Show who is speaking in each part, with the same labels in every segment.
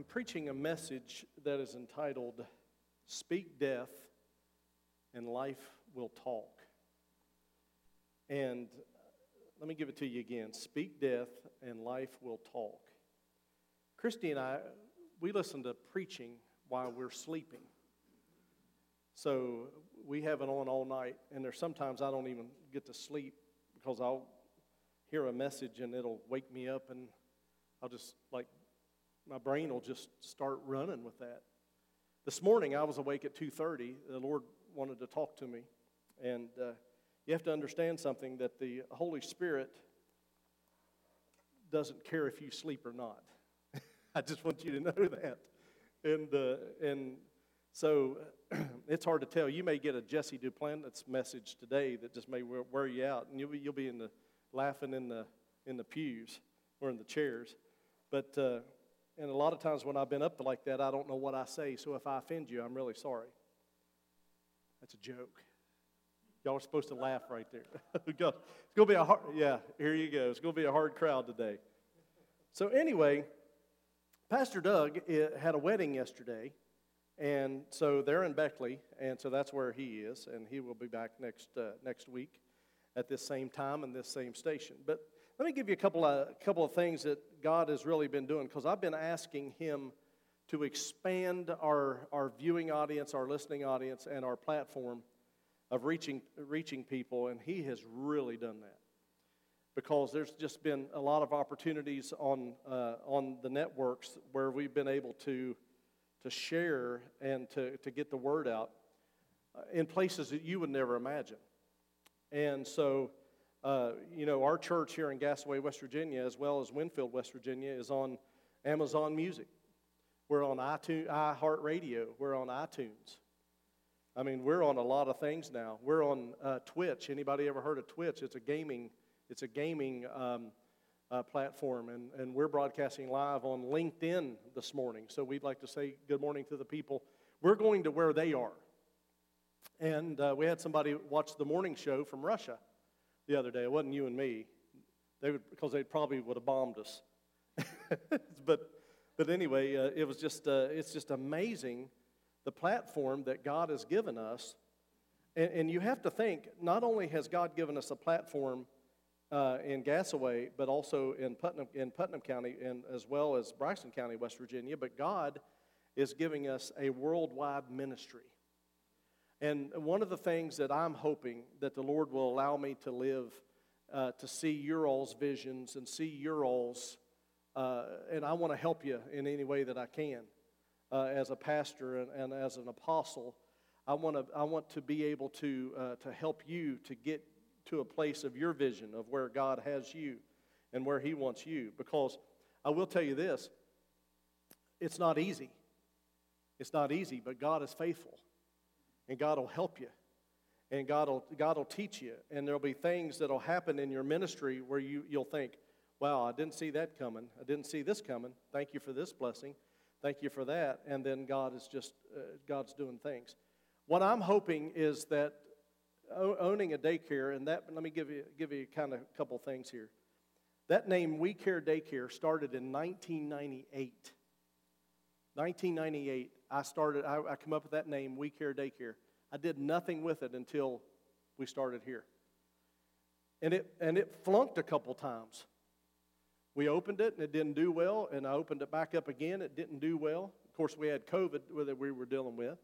Speaker 1: I'm preaching a message that is entitled Speak Death and Life Will Talk. And uh, let me give it to you again Speak Death and Life Will Talk. Christy and I, we listen to preaching while we're sleeping. So we have it on all night, and there's sometimes I don't even get to sleep because I'll hear a message and it'll wake me up, and I'll just like my brain will just start running with that. This morning I was awake at 2:30. The Lord wanted to talk to me, and uh, you have to understand something that the Holy Spirit doesn't care if you sleep or not. I just want you to know that, and uh, and so it's hard to tell. You may get a Jesse Duplantis message today that just may wear you out, and you'll be, you'll be in the laughing in the in the pews or in the chairs, but. Uh, and a lot of times when I've been up like that, I don't know what I say. So if I offend you, I'm really sorry. That's a joke. Y'all are supposed to laugh right there. it's going to be a hard, yeah, here you go. It's going to be a hard crowd today. So, anyway, Pastor Doug eh, had a wedding yesterday. And so they're in Beckley, and so that's where he is, and he will be back next, uh, next week at this same time and this same station. But let me give you a couple of, couple of things that God has really been doing because I've been asking Him to expand our, our viewing audience, our listening audience, and our platform of reaching, reaching people, and He has really done that. Because there's just been a lot of opportunities on, uh, on the networks where we've been able to, to share and to, to get the word out uh, in places that you would never imagine. And so uh, you know, our church here in Gassaway, West Virginia, as well as Winfield, West Virginia, is on Amazon Music. We're on iTunes, iHeartRadio. We're on iTunes. I mean, we're on a lot of things now. We're on uh, Twitch. Anybody ever heard of Twitch? It's a gaming, it's a gaming um, uh, platform, and, and we're broadcasting live on LinkedIn this morning. So we'd like to say good morning to the people. We're going to where they are. And uh, we had somebody watch the morning show from Russia the other day. It wasn't you and me. They would, because they probably would have bombed us. but, but anyway, uh, it was just, uh, it's just amazing the platform that God has given us. And, and, you have to think, not only has God given us a platform uh, in Gassaway, but also in Putnam, in Putnam County, and as well as Braxton County, West Virginia, but God is giving us a worldwide ministry. And one of the things that I'm hoping that the Lord will allow me to live, uh, to see your all's visions and see your all's, uh, and I want to help you in any way that I can uh, as a pastor and, and, as an apostle. I want to, I want to be able to, uh, to help you to get to a place of your vision of where God has you and where He wants you. Because I will tell you this it's not easy. It's not easy, but God is faithful and God will help you. And God will, God will teach you. And there'll be things that'll happen in your ministry where you, you'll think, wow, I didn't see that coming. I didn't see this coming. Thank you for this blessing. Thank you for that. And then God is just, uh, God's doing things. What I'm hoping is that owning a daycare, and that, let me give you, give you kind of a couple things here. That name, We Care Daycare, started in 1998. 1998, I started, I, I come up with that name, We Care Daycare. I did nothing with it until we started here. And it, and it flunked a couple times. We opened it and it didn't do well, and I opened it back up again. It didn't do well. Of course, we had COVID that we were dealing with.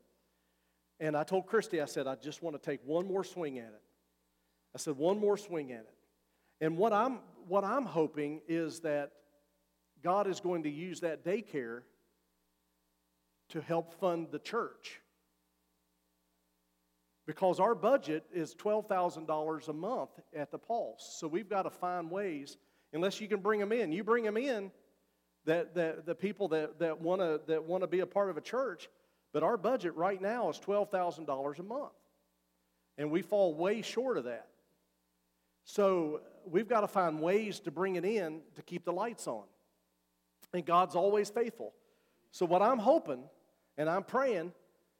Speaker 1: And I told Christy, I said, I just want to take one more swing at it. I said, one more swing at it. And what I'm, what I'm hoping is that God is going to use that daycare to help fund the church. Because our budget is $12,000 a month at the Pulse. So we've got to find ways, unless you can bring them in. You bring them in, that, that the people that, that want to that wanna be a part of a church, but our budget right now is $12,000 a month. And we fall way short of that. So we've got to find ways to bring it in to keep the lights on. And God's always faithful. So, what I'm hoping and I'm praying,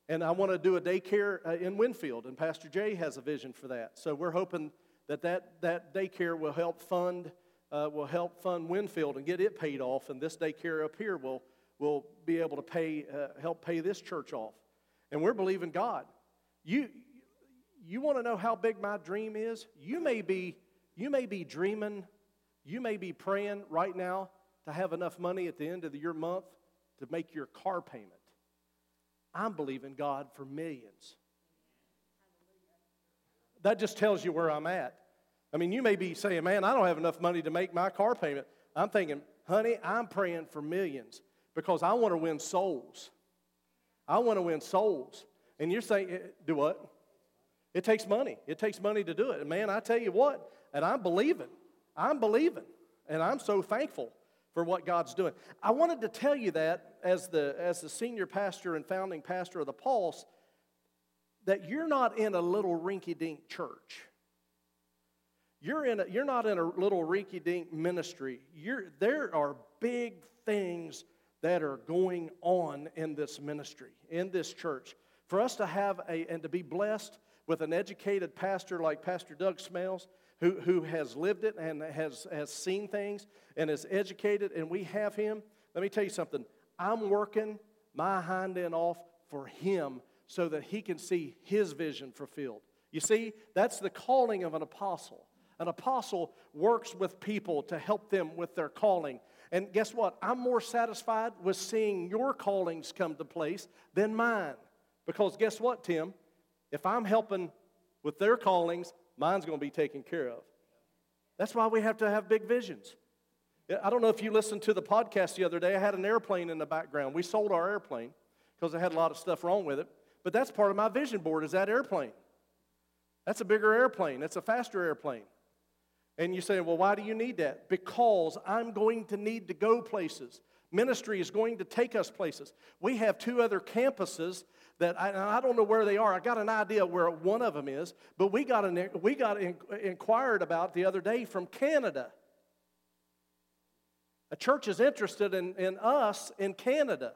Speaker 1: and I want to do a daycare uh, in Winfield, and Pastor Jay has a vision for that. So we're hoping that that, that daycare will help fund uh, will help fund Winfield and get it paid off, and this daycare up here will will be able to pay, uh, help pay this church off. And we're believing God. You, you want to know how big my dream is? You may be, you may be dreaming, you may be praying right now to have enough money at the end of the, your month to make your car payment. I'm believing God for millions. That just tells you where I'm at. I mean, you may be saying, man, I don't have enough money to make my car payment. I'm thinking, honey, I'm praying for millions because I want to win souls. I want to win souls. And you're saying, eh, do what? It takes money. It takes money to do it. And man, I tell you what, and I'm believing. I'm believing. And I'm so thankful for what God's doing. I wanted to tell you that as the, as the senior pastor and founding pastor of the Pulse, that you're not in a little rinky dink church. You're, in a, you're not in a little rinky dink ministry. You're, there are big things that are going on in this ministry, in this church. For us to have a, and to be blessed with an educated pastor like Pastor Doug Smales, who, who has lived it and has, has seen things and is educated, and we have him. Let me tell you something. I'm working my hind end off for him so that he can see his vision fulfilled. You see, that's the calling of an apostle. An apostle works with people to help them with their calling. And guess what? I'm more satisfied with seeing your callings come to place than mine. Because guess what, Tim? If I'm helping with their callings, mine's going to be taken care of. That's why we have to have big visions. I don't know if you listened to the podcast the other day. I had an airplane in the background. We sold our airplane because it had a lot of stuff wrong with it. But that's part of my vision board is that airplane. That's a bigger airplane. That's a faster airplane. And you say, well, why do you need that? Because I'm going to need to go places. Ministry is going to take us places. We have two other campuses that I, I, don't know where they are. I got an idea where one of them is, but we got, an, we got in, inquired about the other day from Canada. A church is interested in, in us in Canada.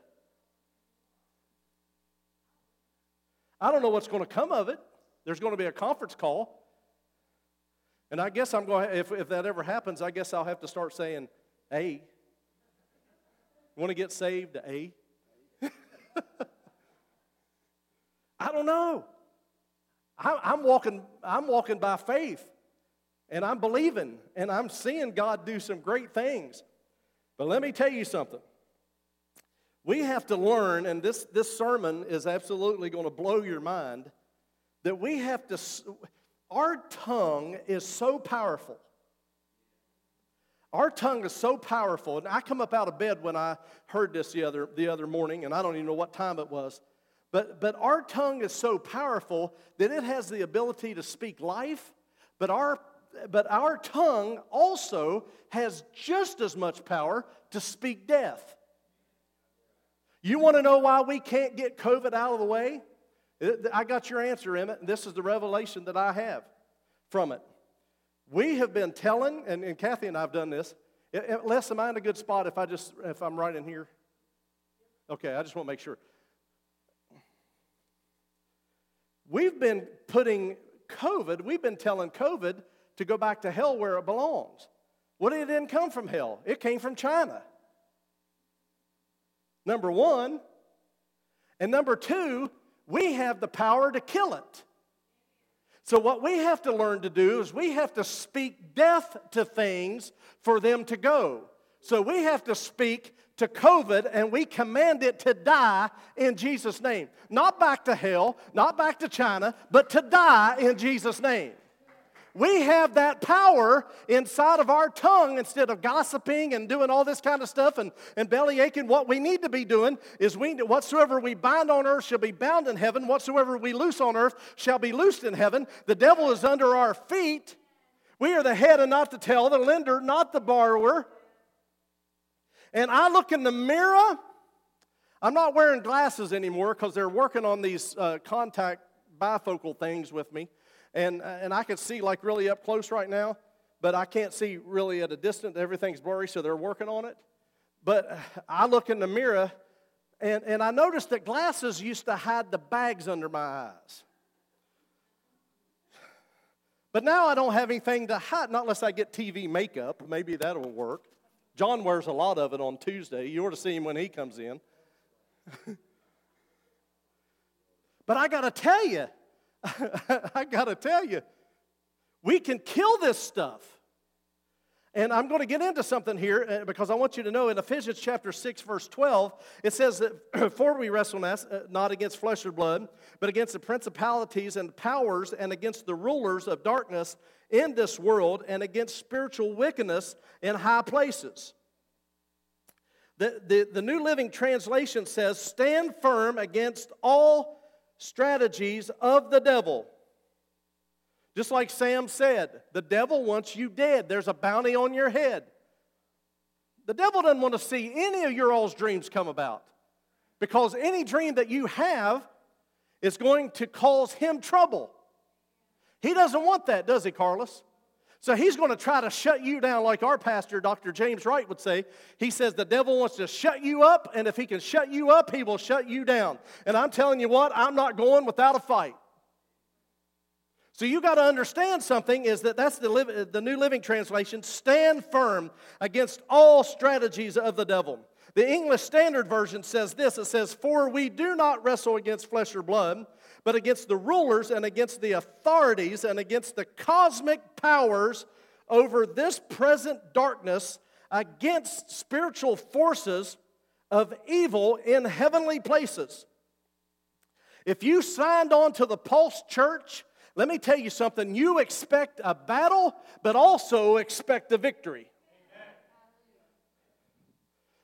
Speaker 1: I don't know what's going to come of it. There's going to be a conference call. And I guess I'm going to, if, if that ever happens, I guess I'll have to start saying, A. Want to get saved? A. I don't know. I'm walking, I'm walking by faith, and I'm believing, and I'm seeing God do some great things. But let me tell you something. We have to learn, and this, this sermon is absolutely going to blow your mind, that we have to, our tongue is so powerful. Our tongue is so powerful. And I come up out of bed when I heard this the other, the other morning, and I don't even know what time it was. But, but our tongue is so powerful that it has the ability to speak life, but our, but our tongue also has just as much power to speak death. You want to know why we can't get COVID out of the way? I got your answer, Emmett, and this is the revelation that I have from it. We have been telling, and, and Kathy and I have done this. Les, am I in a good spot if I just if I'm right in here? Okay, I just want to make sure. We've been putting COVID, we've been telling COVID to go back to hell where it belongs. Well, it didn't come from hell, it came from China. Number one. And number two, we have the power to kill it. So, what we have to learn to do is we have to speak death to things for them to go. So, we have to speak to COVID and we command it to die in Jesus' name. Not back to hell, not back to China, but to die in Jesus' name. We have that power inside of our tongue instead of gossiping and doing all this kind of stuff and, and belly aching. What we need to be doing is we whatsoever we bind on earth shall be bound in heaven, whatsoever we loose on earth shall be loosed in heaven. The devil is under our feet. We are the head and not the tail, the lender, not the borrower and I look in the mirror. I'm not wearing glasses anymore because they're working on these uh, contact bifocal things with me. And, and I can see like really up close right now, but I can't see really at a distance. Everything's blurry, so they're working on it. But I look in the mirror and, and I noticed that glasses used to hide the bags under my eyes. But now I don't have anything to hide, not unless I get TV makeup. Maybe that'll work John wears a lot of it on Tuesday. You ought to see him when he comes in. but I got to tell you, I got to tell you, we can kill this stuff. And I'm going to get into something here uh, because I want you to know in Ephesians chapter 6, verse 12, it says that for we wrestle uh, not against flesh or blood, but against the principalities and powers and against the rulers of darkness in this world and against spiritual wickedness in high places. The, the, the New Living Translation says, Stand firm against all strategies of the devil. Just like Sam said, the devil wants you dead. There's a bounty on your head. The devil doesn't want to see any of your all's dreams come about because any dream that you have is going to cause him trouble. He doesn't want that, does he, Carlos? So he's going to try to shut you down, like our pastor, Dr. James Wright, would say. He says the devil wants to shut you up, and if he can shut you up, he will shut you down. And I'm telling you what, I'm not going without a fight. So you got to understand something is that that's the, the New Living Translation stand firm against all strategies of the devil. The English Standard Version says this it says, For we do not wrestle against flesh or blood, but against the rulers and against the authorities and against the cosmic powers over this present darkness, against spiritual forces of evil in heavenly places. If you signed on to the Pulse Church, let me tell you something. You expect a battle, but also expect a victory.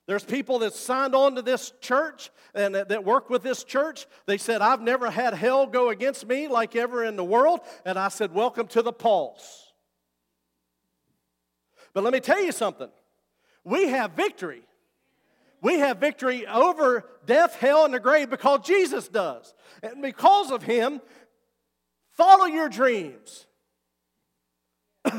Speaker 1: There's people that signed on to this church and that, that, work with this church. They said, I've never had hell go against me like ever in the world. And I said, Welcome to the pulse. But let me tell you something. We have victory. We have victory over death, hell, and the grave because Jesus does. And because of Him, Follow your dreams.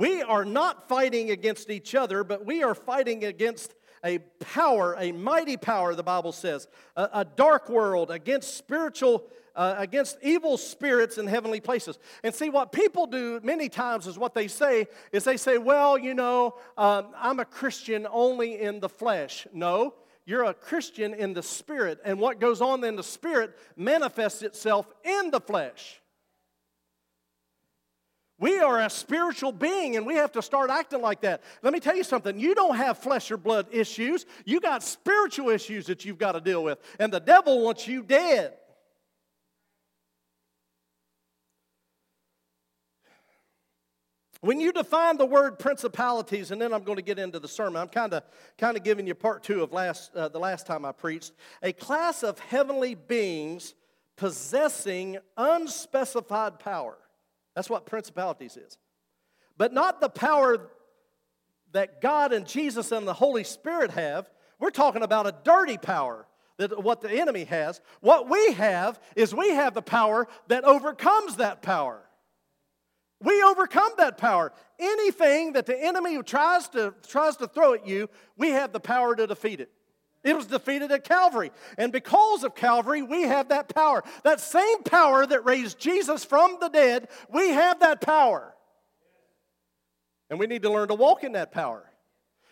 Speaker 1: we are not fighting against each other, but we are fighting against a power, a mighty power, the Bible says, a, a dark world against spiritual, uh, against evil spirits in heavenly places. And see, what people do many times is what they say is they say, well, you know, um, I'm a Christian only in the flesh. No, you're a Christian in the spirit, and what goes on in the spirit manifests itself in the flesh. We are a spiritual being and we have to start acting like that. Let me tell you something. You don't have flesh or blood issues. You got spiritual issues that you've got to deal with. And the devil wants you dead. When you define the word principalities, and then I'm going to get into the sermon, I'm kind of kind of giving you part two of last uh, the last time I preached. A class of heavenly beings possessing unspecified power. That's what principalities is. But not the power that God and Jesus and the Holy Spirit have. We're talking about a dirty power that what the enemy has. What we have is we have the power that overcomes that power. We overcome that power. Anything that the enemy tries to, tries to throw at you, we have the power to defeat it. It was defeated at Calvary. And because of Calvary, we have that power. That same power that raised Jesus from the dead, we have that power. And we need to learn to walk in that power.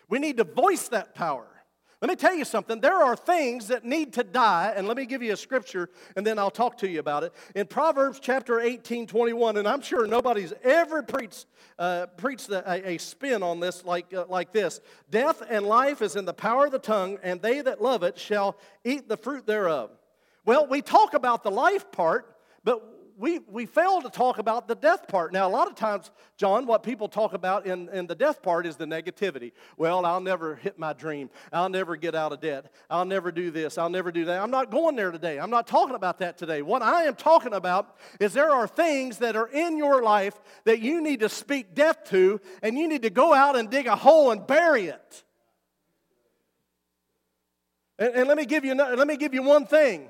Speaker 1: We need to voice that power. Let me tell you something. There are things that need to die, and let me give you a scripture and then I'll talk to you about it. In Proverbs chapter 18, 21, and I'm sure nobody's ever preached, uh, preached a, a, spin on this like, uh, like this Death and life is in the power of the tongue, and they that love it shall eat the fruit thereof. Well, we talk about the life part, but we, we fail to talk about the death part. Now, a lot of times, John, what people talk about in, in the death part is the negativity. Well, I'll never hit my dream. I'll never get out of debt. I'll never do this. I'll never do that. I'm not going there today. I'm not talking about that today. What I am talking about is there are things that are in your life that you need to speak death to, and you need to go out and dig a hole and bury it. And, and let, me give you, let me give you one thing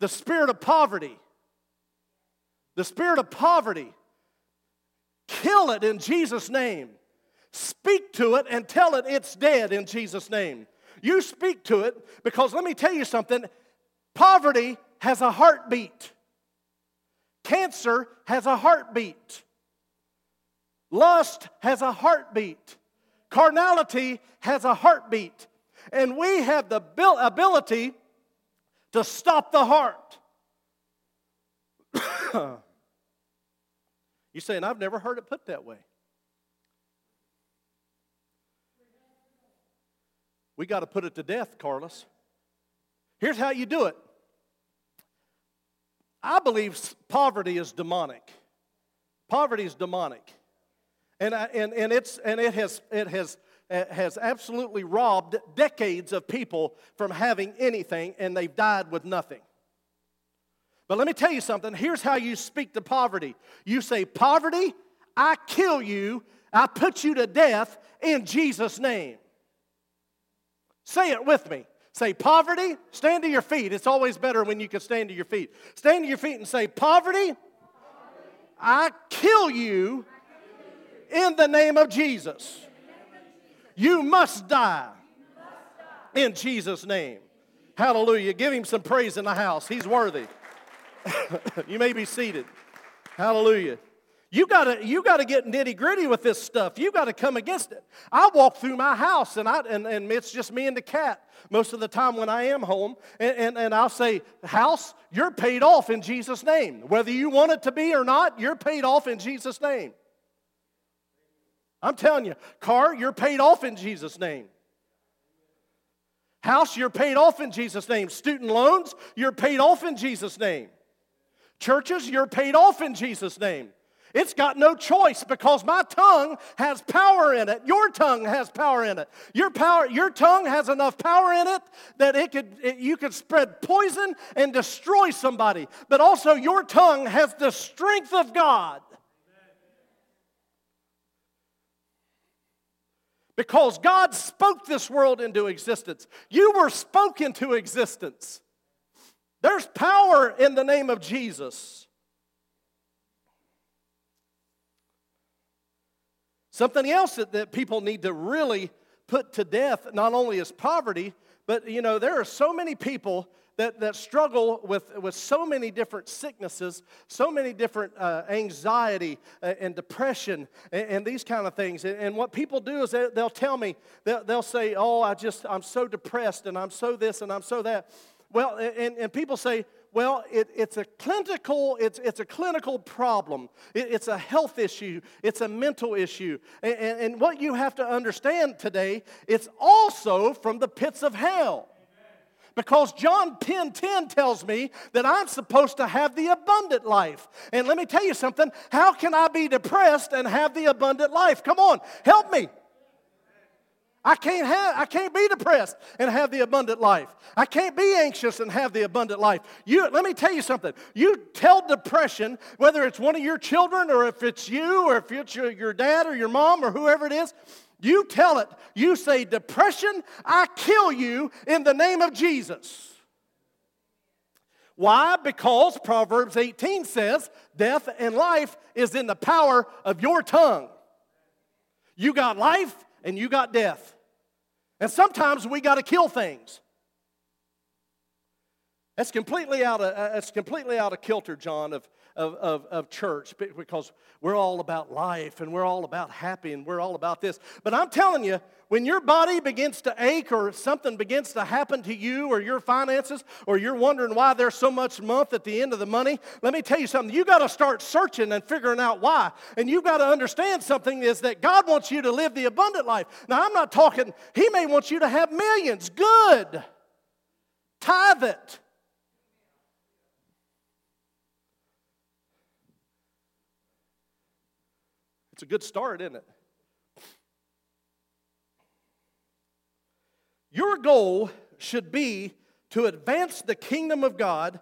Speaker 1: the spirit of poverty the spirit of poverty. Kill it in Jesus' name. Speak to it and tell it it's dead in Jesus' name. You speak to it because let me tell you something poverty has a heartbeat, cancer has a heartbeat. Lust has a heartbeat. Carnality has a heartbeat. And we have the ability to stop the heart. you saying, I've never heard it put that way. We got to put it to death, Carlos. Here's how you do it I believe poverty is demonic. Poverty is demonic. And, I, and, and, it's, and it, has, it has, it has absolutely robbed decades of people from having anything, and they've died with nothing. But let me tell you something. Here's how you speak to poverty you say, Poverty, I kill you, I put you to death in Jesus' name. Say it with me. Say, poverty, stand to your feet. It's always better when you can stand to your feet. Stand to your feet and say, Poverty, I kill you in the name of Jesus. You must die in Jesus' name. Hallelujah. Give him some praise in the house. He's worthy. you may be seated. Hallelujah. You gotta, you gotta get nitty gritty with this stuff. You gotta come against it. I walk through my house and, I, and, and it's just me and the cat most of the time when I am home, and, and, and I'll say, House, you're paid off in Jesus' name. Whether you want it to be or not, you're paid off in Jesus' name. I'm telling you, car, you're paid off in Jesus' name. House, you're paid off in Jesus' name. Student loans, you're paid off in Jesus' name. Churches, you're paid off in Jesus' name. It's got no choice because my tongue has power in it. Your tongue has power in it. Your power, your tongue has enough power in it that it could it, you could spread poison and destroy somebody. But also your tongue has the strength of God. Because God spoke this world into existence. You were spoken to existence. There's power in the name of Jesus. Something else that, that people need to really put to death not only is poverty, but you know, there are so many people that, that struggle with, with so many different sicknesses, so many different uh, anxiety uh, and depression and, and, these kind of things. And, and, what people do is they, will tell me, they'll, they'll say, Oh, I just, I'm so depressed and I'm so this and I'm so that. Well, and, and people say, well, it, it's a clinical, it's, it's a clinical problem. It, it's a health issue. It's a mental issue. And, and, and what you have to understand today, it's also from the pits of hell. Because John 10 10 tells me that I'm supposed to have the abundant life. And let me tell you something how can I be depressed and have the abundant life? Come on, help me. I can't have I can't be depressed and have the abundant life. I can't be anxious and have the abundant life. You let me tell you something. You tell depression, whether it's one of your children or if it's you or if it's your, your dad or your mom or whoever it is, you tell it. You say, Depression, I kill you in the name of Jesus. Why? Because Proverbs 18 says, Death and life is in the power of your tongue. You got life and you got death. And sometimes we got to kill things. That's completely out of, uh, that's completely out of kilter, John, of, of, of, of church because we're all about life and we're all about happy and we're all about this. But I'm telling you, when your body begins to ache or something begins to happen to you or your finances or you're wondering why there's so much month at the end of the money, let me tell you something. You got to start searching and figuring out why. And you got to understand something is that God wants you to live the abundant life. Now, I'm not talking, He may want you to have millions. Good. Tithe it. It's a good start, isn't it? Your goal should be to advance the kingdom of God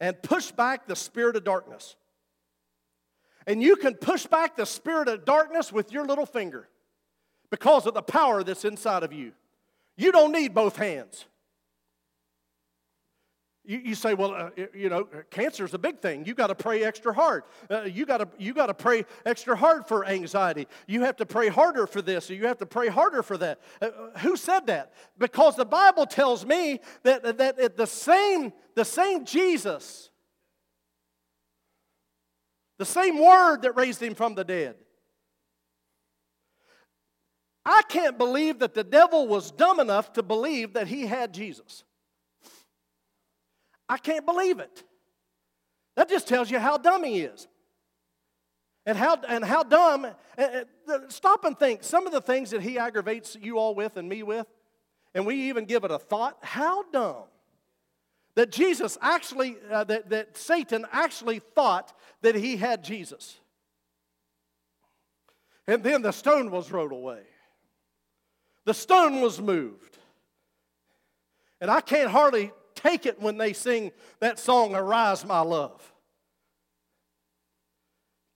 Speaker 1: and push back the spirit of darkness. And you can push back the spirit of darkness with your little finger because of the power that's inside of you. You don't need both hands. You, you say, well, uh, you know, cancer is a big thing. You got to pray extra hard. Uh, you got to you got to pray extra hard for anxiety. You have to pray harder for this, or you have to pray harder for that. Uh, who said that? Because the Bible tells me that that the same the same Jesus, the same Word that raised him from the dead, I can't believe that the devil was dumb enough to believe that he had Jesus. I can't believe it. That just tells you how dumb he is. And how, and how dumb, stop and think, some of the things that he aggravates you all with and me with, and we even give it a thought, how dumb that Jesus actually, uh, that, that Satan actually thought that he had Jesus. And then the stone was rolled away. The stone was moved. And I can't hardly take it when they sing that song, Arise, My Love.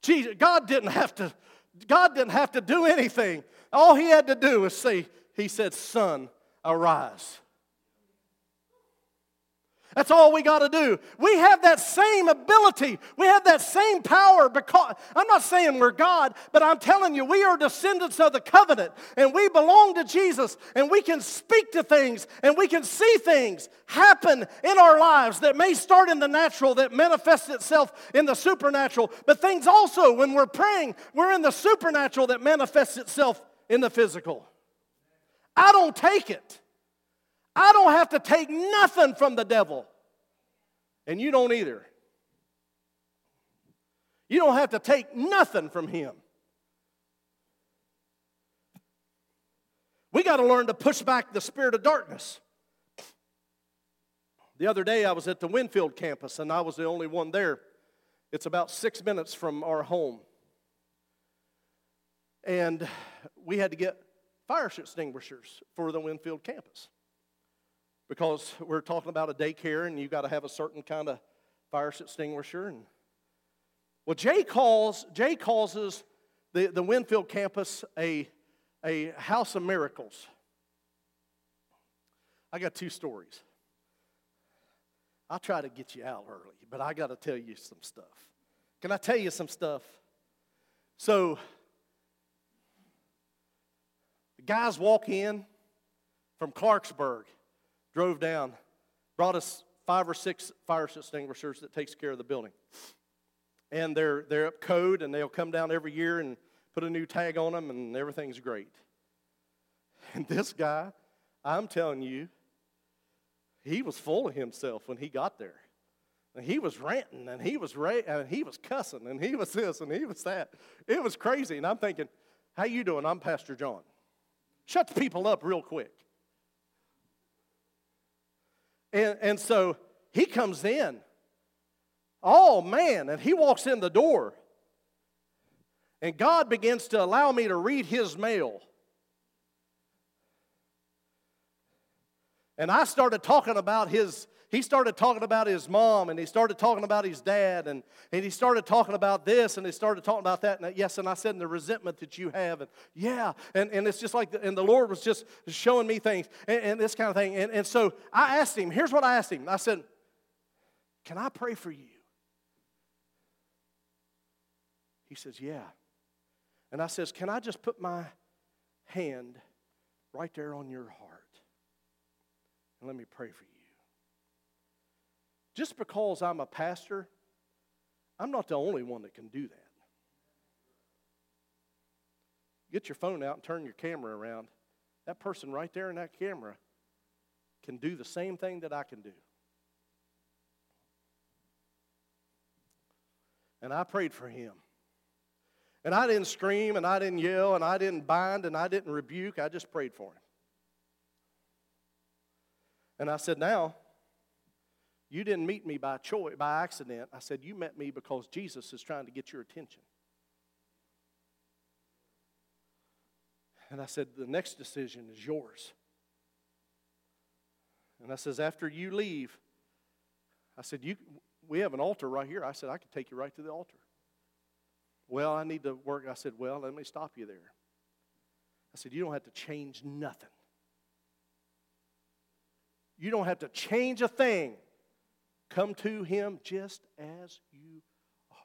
Speaker 1: Jesus, God didn't have to, God didn't have to do anything. All he had to do was say, He said, Son, arise. That's all we got to do. We have that same ability. We have that same power because I'm not saying we're God, but I'm telling you, we are descendants of the covenant and we belong to Jesus and we can speak to things and we can see things happen in our lives that may start in the natural, that manifests itself in the supernatural, but things also, when we're praying, we're in the supernatural that manifests itself in the physical. I don't take it. I don't have to take nothing from the devil. And you don't either. You don't have to take nothing from him. We got to learn to push back the spirit of darkness. The other day, I was at the Winfield campus, and I was the only one there. It's about six minutes from our home. And we had to get fire extinguishers for the Winfield campus because we're talking about a daycare and you got to have a certain kind of fire extinguisher. And well, Jay calls Jay causes the, the Winfield campus a, a house of miracles. I got two stories. I'll try to get you out early, but I got to tell you some stuff. Can I tell you some stuff? So, the guys walk in from Clarksburg drove down, brought us five or six fire extinguishers that takes care of the building. And they're, they're up code, and they'll come down every year and put a new tag on them, and everything's great. And this guy, I'm telling you, he was full of himself when he got there. And he was ranting, and he was ra- and he was cussing, and he was this, and he was that. It was crazy. And I'm thinking, how you doing? I'm Pastor John. Shut the people up real quick. And, and so he comes in. Oh, man. And he walks in the door. And God begins to allow me to read his mail. And I started talking about his, he started talking about his mom and he started talking about his dad and, and he started talking about this and he started talking about that. And yes, and I said, and the resentment that you have. And yeah, and, and it's just like, the, and the Lord was just showing me things and, and this kind of thing. And, and so I asked him, here's what I asked him I said, Can I pray for you? He says, Yeah. And I says, Can I just put my hand right there on your heart? And let me pray for you. Just because I'm a pastor, I'm not the only one that can do that. Get your phone out and turn your camera around. That person right there in that camera can do the same thing that I can do. And I prayed for him. And I didn't scream and I didn't yell and I didn't bind and I didn't rebuke. I just prayed for him. And I said, Now, you didn't meet me by choice, by accident. I said, You met me because Jesus is trying to get your attention. And I said, The next decision is yours. And I says, After you leave, I said, you, We have an altar right here. I said, I could take you right to the altar. Well, I need to work. I said, Well, let me stop you there. I said, You don't have to change nothing. You don't have to change a thing. Come to Him just as you are.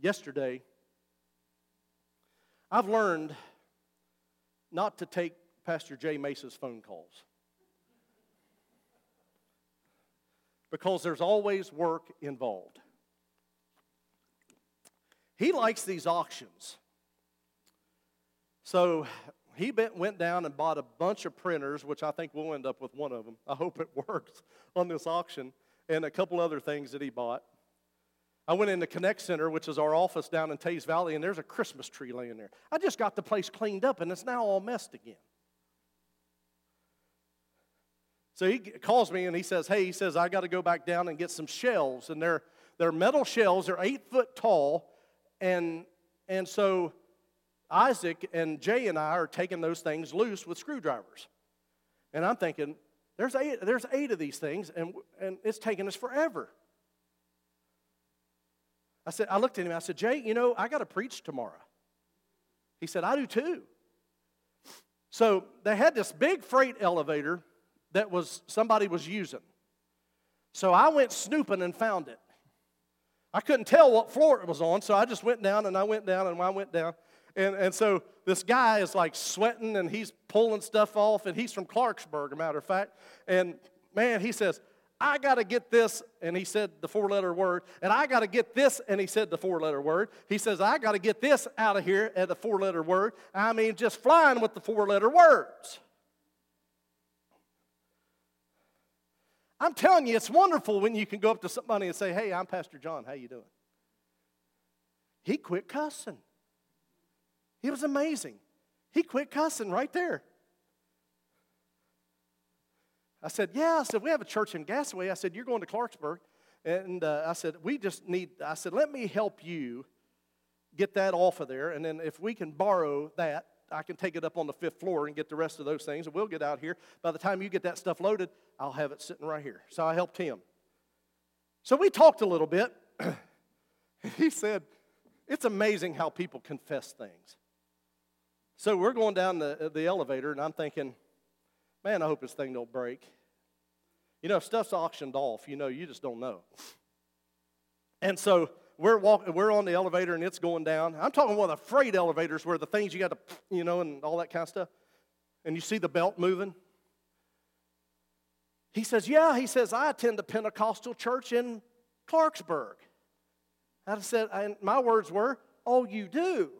Speaker 1: Yesterday, I've learned not to take Pastor Jay Mace's phone calls. Because there's always work involved. he likes these auctions. So he went down and bought a bunch of printers, which I think we'll end up with one of them. I hope it works on this auction, and a couple other things that he bought. I went into Connect Center, which is our office down in Teays Valley, and there's a Christmas tree laying there. I just got the place cleaned up, and it's now all messed again. So he calls me and he says, Hey, he says, I got to go back down and get some shelves. And they're, they're metal shelves, they're eight foot tall. And, and so Isaac and Jay and I are taking those things loose with screwdrivers. And I'm thinking, there's eight, there's eight of these things, and, and it's taking us forever. I said, I looked at him, I said, Jay, you know, I got to preach tomorrow. He said, I do too. So they had this big freight elevator that was somebody was using. So I went snooping and found it. I couldn't tell what floor it was on, so I just went down and I went down and I went down. And, and so this guy is like sweating and he's pulling stuff off, and he's from Clarksburg, a matter of fact. And man, he says, I got to get this, and he said the four letter word, and I got to get this, and he said the four letter word. He says, I got to get this out of here at the four letter word. I mean, just flying with the four letter words. I'm telling you, it's wonderful when you can go up to somebody and say, Hey, I'm Pastor John. How you doing? He quit cussing. It was amazing. He quit cussing right there. I said, Yeah. I said, We have a church in Gassaway. I said, You're going to Clarksburg. And uh, I said, We just need, I said, Let me help you get that off of there. And then if we can borrow that, I can take it up on the fifth floor and get the rest of those things. And we'll get out here. By the time you get that stuff loaded, I'll have it sitting right here. So I helped him. So we talked a little bit. he said, It's amazing how people confess things. So we're going down the, the elevator, and I'm thinking, man, I hope this thing don't break. You know, if stuff's auctioned off, you know, you just don't know. And so we're walking, we're on the elevator, and it's going down. I'm talking one of the freight elevators where the things you got to, you know, and all that kind of stuff. And you see the belt moving. He says, Yeah, he says, I attend the Pentecostal church in Clarksburg. I said, and my words were, Oh, you do?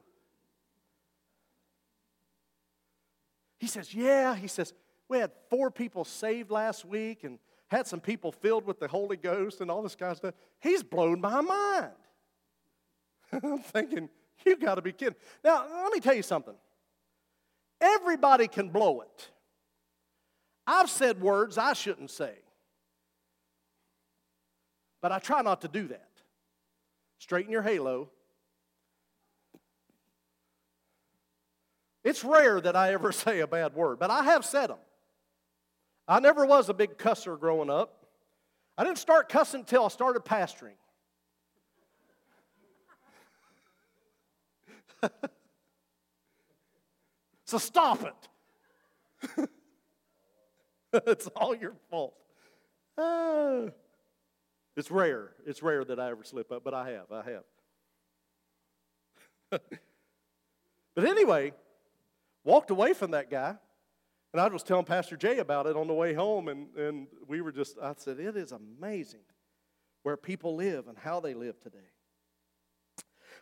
Speaker 1: He says, Yeah. He says, We had four people saved last week and had some people filled with the Holy Ghost and all this kind of stuff. He's blown my mind. I'm thinking, You got to be kidding. Now, let me tell you something. Everybody can blow it. I've said words I shouldn't say, but I try not to do that. Straighten your halo It's rare that I ever say a bad word, but I have said them. I never was a big cusser growing up. I didn't start cussing until I started pastoring. so stop it. it's all your fault. Uh, it's rare. It's rare that I ever slip up, but I have. I have. but anyway, walked away from that guy. And I was telling Pastor Jay about it on the way home, and, and we were just, I said, it is amazing where people live and how they live today.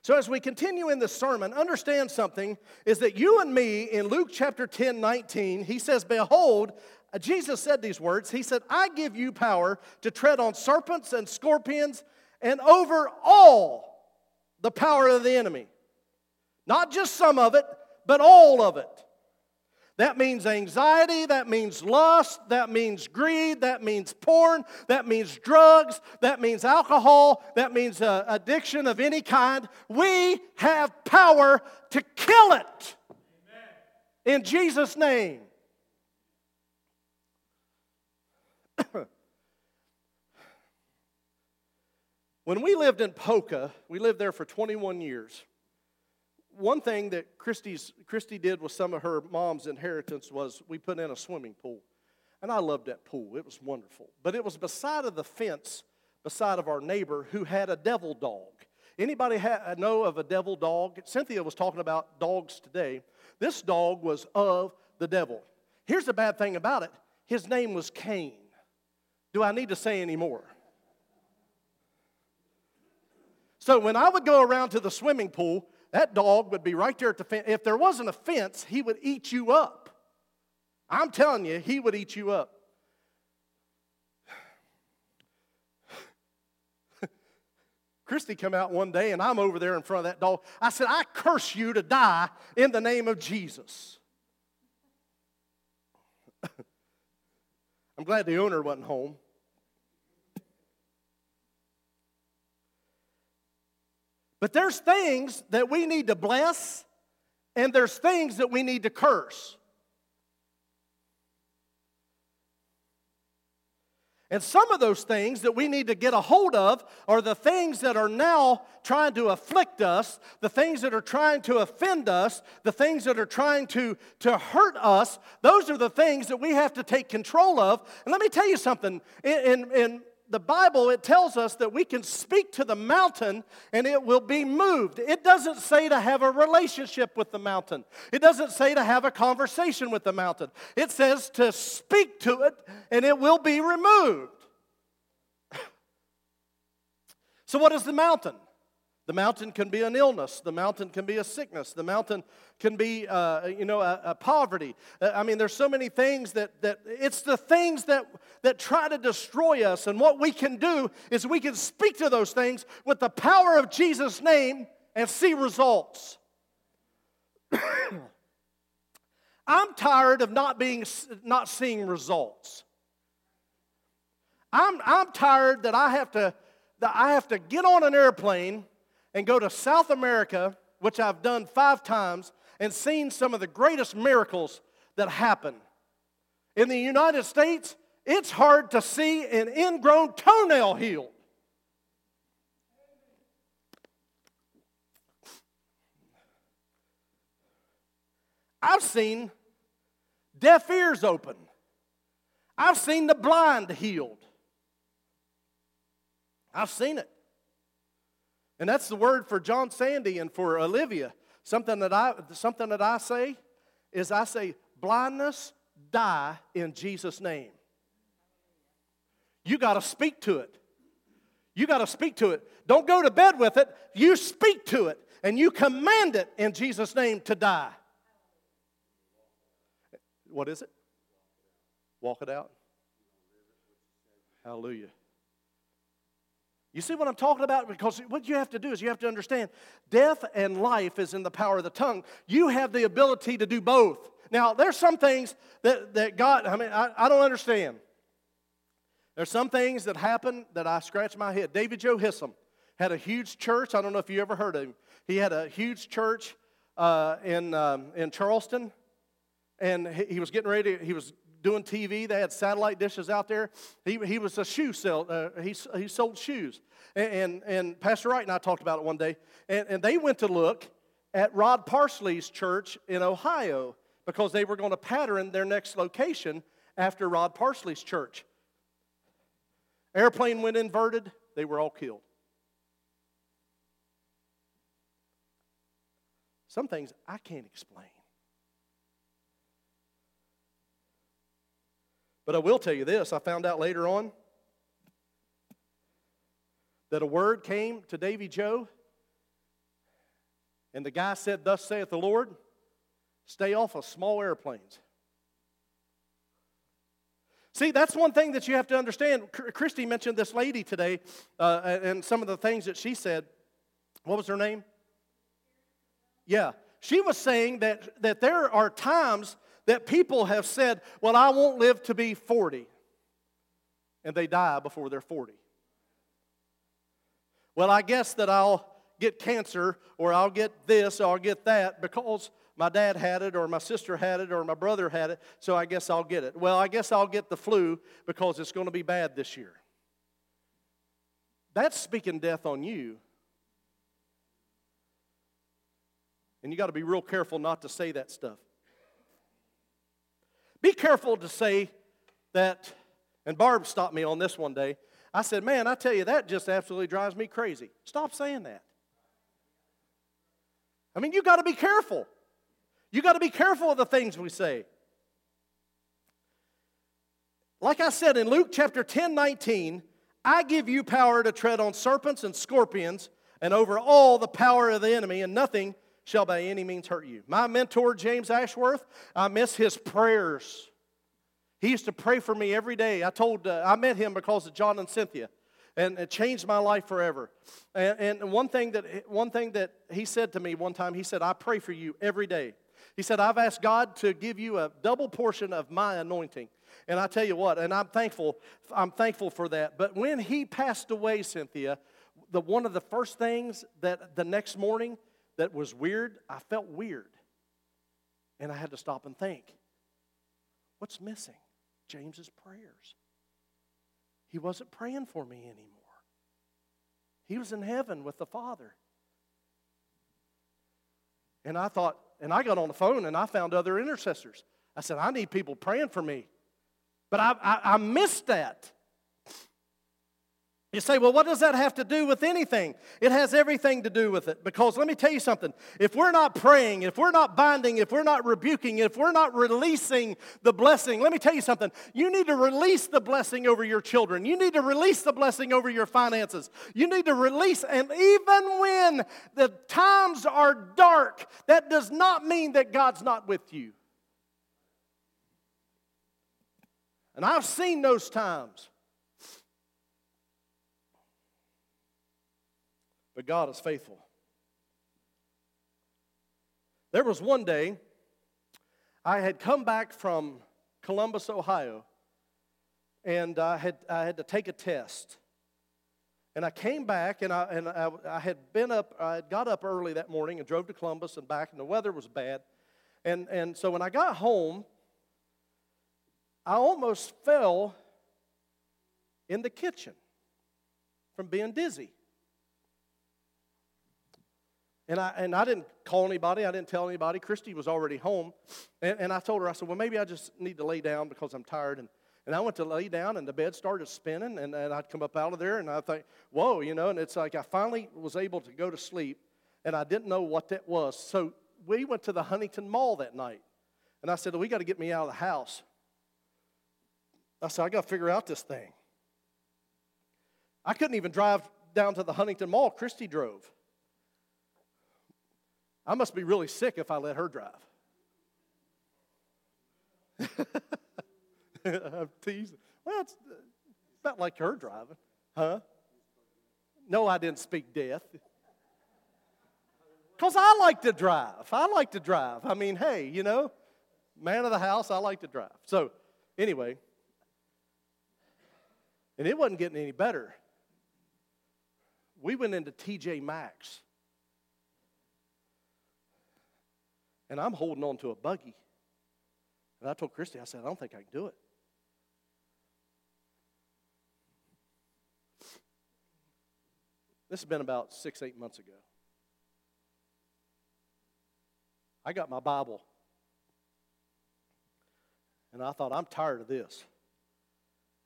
Speaker 1: So, as we continue in this sermon, understand something is that you and me in Luke chapter 10, 19, he says, Behold, Jesus said these words. He said, I give you power to tread on serpents and scorpions and over all the power of the enemy. Not just some of it, but all of it. That means anxiety, that means lust, that means greed, that means porn, that means drugs, that means alcohol, that means uh, addiction of any kind. We have power to kill it Amen. in Jesus' name. when we lived in Poca, we lived there for 21 years one thing that Christy's, Christy did with some of her mom's inheritance was we put in a swimming pool. And I loved that pool. It was wonderful. But it was beside of the fence, beside of our neighbor who had a devil dog. Anybody ha- know of a devil dog? Cynthia was talking about dogs today. This dog was of the devil. Here's the bad thing about it his name was Cain. Do I need to say any more? So when I would go around to the swimming pool, that dog would be right there at the fence. If there wasn't a fence, he would eat you up. I'm telling you, he would eat you up. Christy come out one day and I'm over there in front of that dog. I said, I curse you to die in the name of Jesus. I'm glad the owner wasn't home. But there's things that we need to bless, and there's things that we need to curse. And some of those things that we need to get a hold of are the things that are now trying to afflict us, the things that are trying to offend us, the things that are trying to, to hurt us. Those are the things that we have to take control of. And let me tell you something. In, in, in the Bible, it tells us that we can speak to the mountain and it will be moved. It doesn't say to have a relationship with the mountain, it doesn't say to have a conversation with the mountain. It says to speak to it and it will be removed. so, what is the mountain? The mountain can be an illness. The mountain can be a sickness. The mountain can be, uh, you know, a, a poverty. Uh, I mean, there's so many things that, that it's the things that, that try to destroy us. And what we can do is we can speak to those things with the power of Jesus' name and see results. I'm tired of not being, not seeing results. I'm, I'm tired that I have to, that I have to get on an airplane and go to South America, which I've done five times, and seen some of the greatest miracles that happen. In the United States, it's hard to see an ingrown toenail healed. I've seen deaf ears open. I've seen the blind healed. I've seen it. And that's the word for John Sandy and for Olivia. Something that I, something that I say is I say, blindness, die in Jesus' name. You got to speak to it. You got to speak to it. Don't go to bed with it. You speak to it and you command it in Jesus' name to die. What is it? Walk it out. Hallelujah. You see what I'm talking about? Because what you have to do is you have to understand death and life is in the power of the tongue. You have the ability to do both. Now, there's some things that, that God, I mean, I, I don't understand. There's some things that happen that I scratch my head. David Joe Hissam had a huge church. I don't know if you ever heard of him. He had a huge church uh, in, um, in Charleston, and he, he was getting ready, he was doing TV. They had satellite dishes out there. He, he was a shoe sell. Uh, he, he sold shoes. And, and, and, Pastor Wright and I talked about it one day. And, and they went to look at Rod Parsley's church in Ohio because they were going to pattern their next location after Rod Parsley's church. Airplane went inverted. They were all killed. Some things I can't explain. But I will tell you this I found out later on that a word came to Davy Joe, and the guy said, Thus saith the Lord, stay off of small airplanes. See, that's one thing that you have to understand. Christy mentioned this lady today uh, and some of the things that she said. What was her name? Yeah. She was saying that, that there are times that people have said, Well, I won't live to be 40. And they die before they're 40. Well, I guess that I'll get cancer or I'll get this or I'll get that because my dad had it or my sister had it or my brother had it, so I guess I'll get it. Well, I guess I'll get the flu because it's going to be bad this year. That's speaking death on you. And you got to be real careful not to say that stuff. Be careful to say that, and Barb stopped me on this one day. I said, Man, I tell you, that just absolutely drives me crazy. Stop saying that. I mean, you got to be careful. You got to be careful of the things we say. Like I said in Luke chapter 10 19, I give you power to tread on serpents and scorpions and over all the power of the enemy, and nothing shall by any means hurt you. My mentor, James Ashworth, I miss his prayers. He used to pray for me every day. I told, uh, I met him because of John and Cynthia, and it changed my life forever. And, and one thing that one thing that he said to me one time, he said, "I pray for you every day." He said, "I've asked God to give you a double portion of my anointing." And I tell you what, and I'm thankful. I'm thankful for that. But when he passed away, Cynthia, the one of the first things that the next morning that was weird, I felt weird, and I had to stop and think, what's missing? James's prayers. He wasn't praying for me anymore. He was in heaven with the Father. And I thought, and I got on the phone and I found other intercessors. I said, I need people praying for me. But I, I, I missed that. You say, well, what does that have to do with anything? It has everything to do with it. Because let me tell you something. If we're not praying, if we're not binding, if we're not rebuking, if we're not releasing the blessing, let me tell you something. You need to release the blessing over your children. You need to release the blessing over your finances. You need to release, and even when the times are dark, that does not mean that God's not with you. And I've seen those times. But God is faithful. There was one day I had come back from Columbus, Ohio, and I had, I had to take a test. And I came back, and, I, and I, I had been up, I had got up early that morning and drove to Columbus and back, and the weather was bad. And, and so when I got home, I almost fell in the kitchen from being dizzy. And I, and I didn't call anybody. I didn't tell anybody. Christy was already home. And, and I told her, I said, well, maybe I just need to lay down because I'm tired. And, and I went to lay down, and the bed started spinning. And, and I'd come up out of there, and I think, whoa, you know. And it's like I finally was able to go to sleep, and I didn't know what that was. So we went to the Huntington Mall that night. And I said, well, we got to get me out of the house. I said, I got to figure out this thing. I couldn't even drive down to the Huntington Mall. Christy drove. I must be really sick if I let her drive. I'm teasing. Well, it's not like her driving, huh? No, I didn't speak death. Because I like to drive. I like to drive. I mean, hey, you know, man of the house, I like to drive. So, anyway, and it wasn't getting any better. We went into TJ Maxx and I'm holding on to a buggy. And I told Christy, I said, I don't think I can do it. This has been about six, eight months ago. I got my Bible. And I thought, I'm tired of this.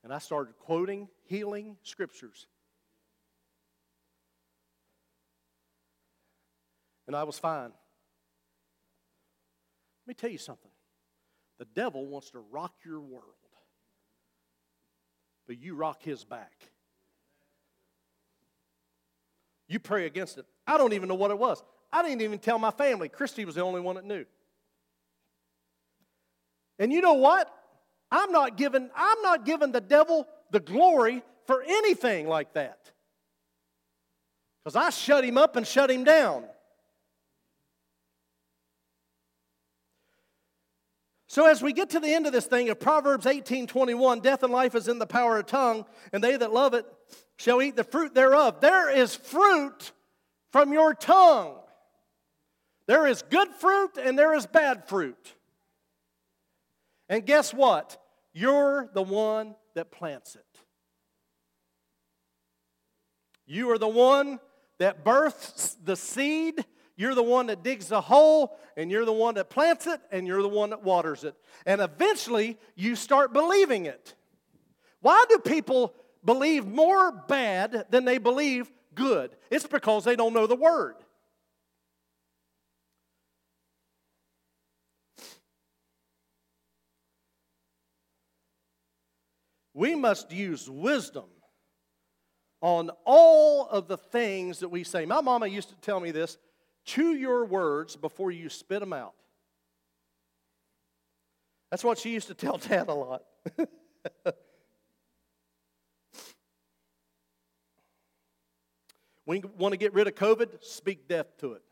Speaker 1: And I started quoting healing scriptures. And I was fine. Let me tell you something. The devil wants to rock your world, but you rock his back. You pray against it. I don't even know what it was. I didn't even tell my family. Christy was the only one that knew. And you know what? I'm not giving I'm not giving the devil the glory for anything like that. Cuz I shut him up and shut him down. So as we get to the end of this thing of Proverbs 18 21, death and life is in the power of tongue, and they that love it shall eat the fruit thereof. There is fruit from your tongue. There is good fruit and there is bad fruit. And guess what? You're the one that plants it. You are the one that births the seed you're the one that digs the hole, and you're the one that plants it, and you're the one that waters it. And eventually, you start believing it. Why do people believe more bad than they believe good? It's because they don't know the Word. We must use wisdom on all of the things that we say. My mama used to tell me this chew your words before you spit them out. That's what she used to tell Dad a lot. we want to get rid of COVID, speak death to it.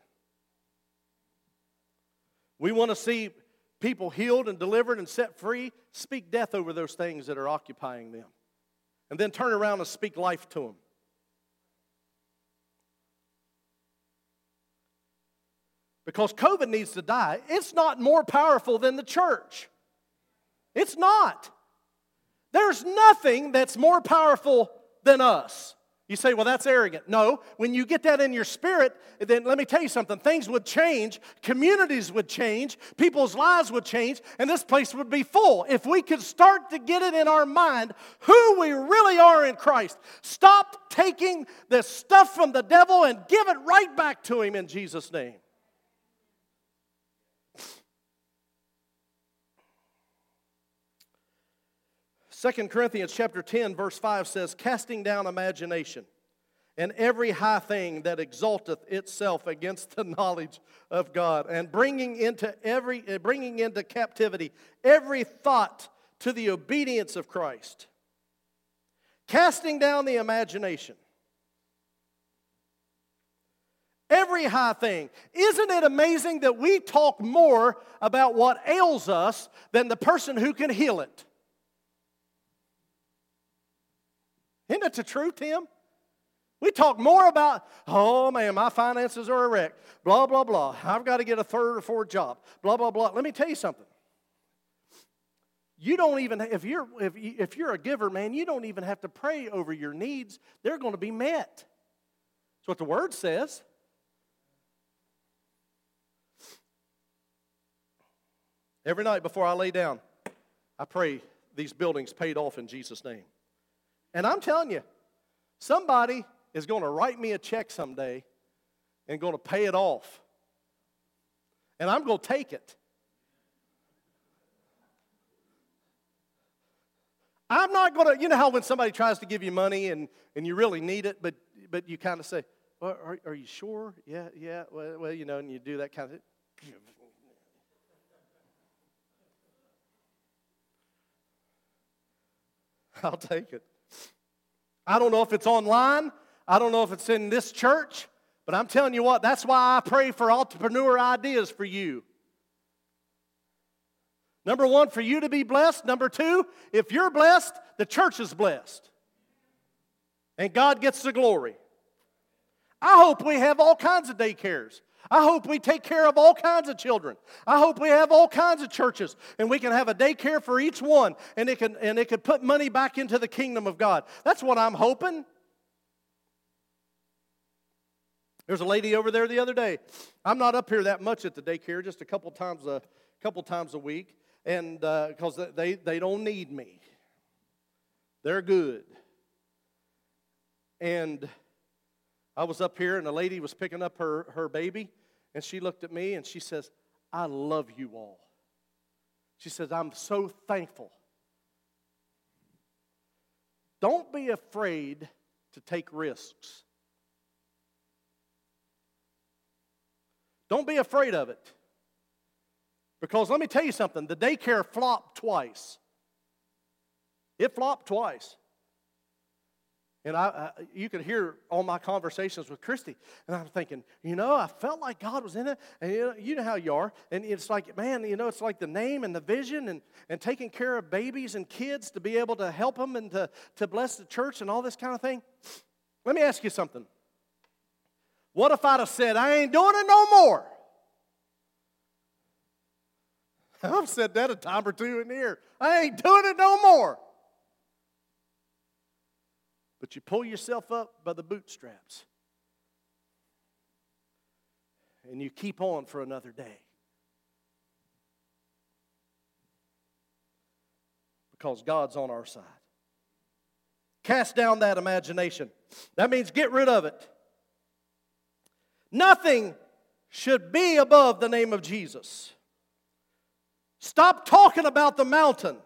Speaker 1: We want to see people healed and delivered and set free, speak death over those things that are occupying them. And then turn around and speak life to them. Because COVID needs to die. It's not more powerful than the church. It's not. There's nothing that's more powerful than us. You say, well, that's arrogant. No, when you get that in your spirit, then let me tell you something. Things would change, communities would change, people's lives would change, and this place would be full. If we could start to get it in our mind who we really are in Christ, stop taking this stuff from the devil and give it right back to him in Jesus' name. Second Corinthians chapter 10 verse 5 says casting down imagination and every high thing that exalteth itself against the knowledge of God and bringing into every uh, bringing into captivity every thought to the obedience of Christ. Casting down the imagination. Every high thing. Isn't it amazing that we talk more about what ails us than the person who can heal it Isn't that the truth, Tim? We talk more about, oh man, my finances are a wreck, blah, blah, blah. I've got to get a third or fourth job, blah, blah, blah. Let me tell you something. You don't even, if you're, if, if you're a giver, man, you don't even have to pray over your needs. They're going to be met. That's what the word says. Every night before I lay down, I pray these buildings paid off in Jesus' name. And I'm telling you, somebody is going to write me a check someday and going to pay it off. And I'm going to take it. I'm not going to, you know how when somebody tries to give you money and, and you really need it, but, but you kind of say, well, are, are you sure? Yeah, yeah, well, well, you know, and you do that kind of thing. I'll take it. I don't know if it's online, I don't know if it's in this church, but I'm telling you what, that's why I pray for entrepreneur ideas for you. Number one, for you to be blessed. Number two, if you're blessed, the church is blessed. And God gets the glory. I hope we have all kinds of daycares. I hope we take care of all kinds of children. I hope we have all kinds of churches and we can have a daycare for each one and it can and it can put money back into the kingdom of God. That's what I'm hoping. There's a lady over there the other day. I'm not up here that much at the daycare, just a couple times a couple times a week, and because uh, they they don't need me, they're good. And I was up here and a lady was picking up her, her baby, and she looked at me and she says, I love you all. She says, I'm so thankful. Don't be afraid to take risks. Don't be afraid of it. Because let me tell you something the daycare flopped twice. It flopped twice. And I, you could hear all my conversations with Christy. And I'm thinking, you know, I felt like God was in it. And you know, you know how you are. And it's like, man, you know, it's like the name and the vision and, and taking care of babies and kids to be able to help them and to, to bless the church and all this kind of thing. Let me ask you something. What if I'd have said, I ain't doing it no more? I've said that a time or two in here. I ain't doing it no more but you pull yourself up by the bootstraps and you keep on for another day. Because God's on our side. Cast down that imagination. That means get rid of it. Nothing should be above the name of Jesus. Stop talking about the mountain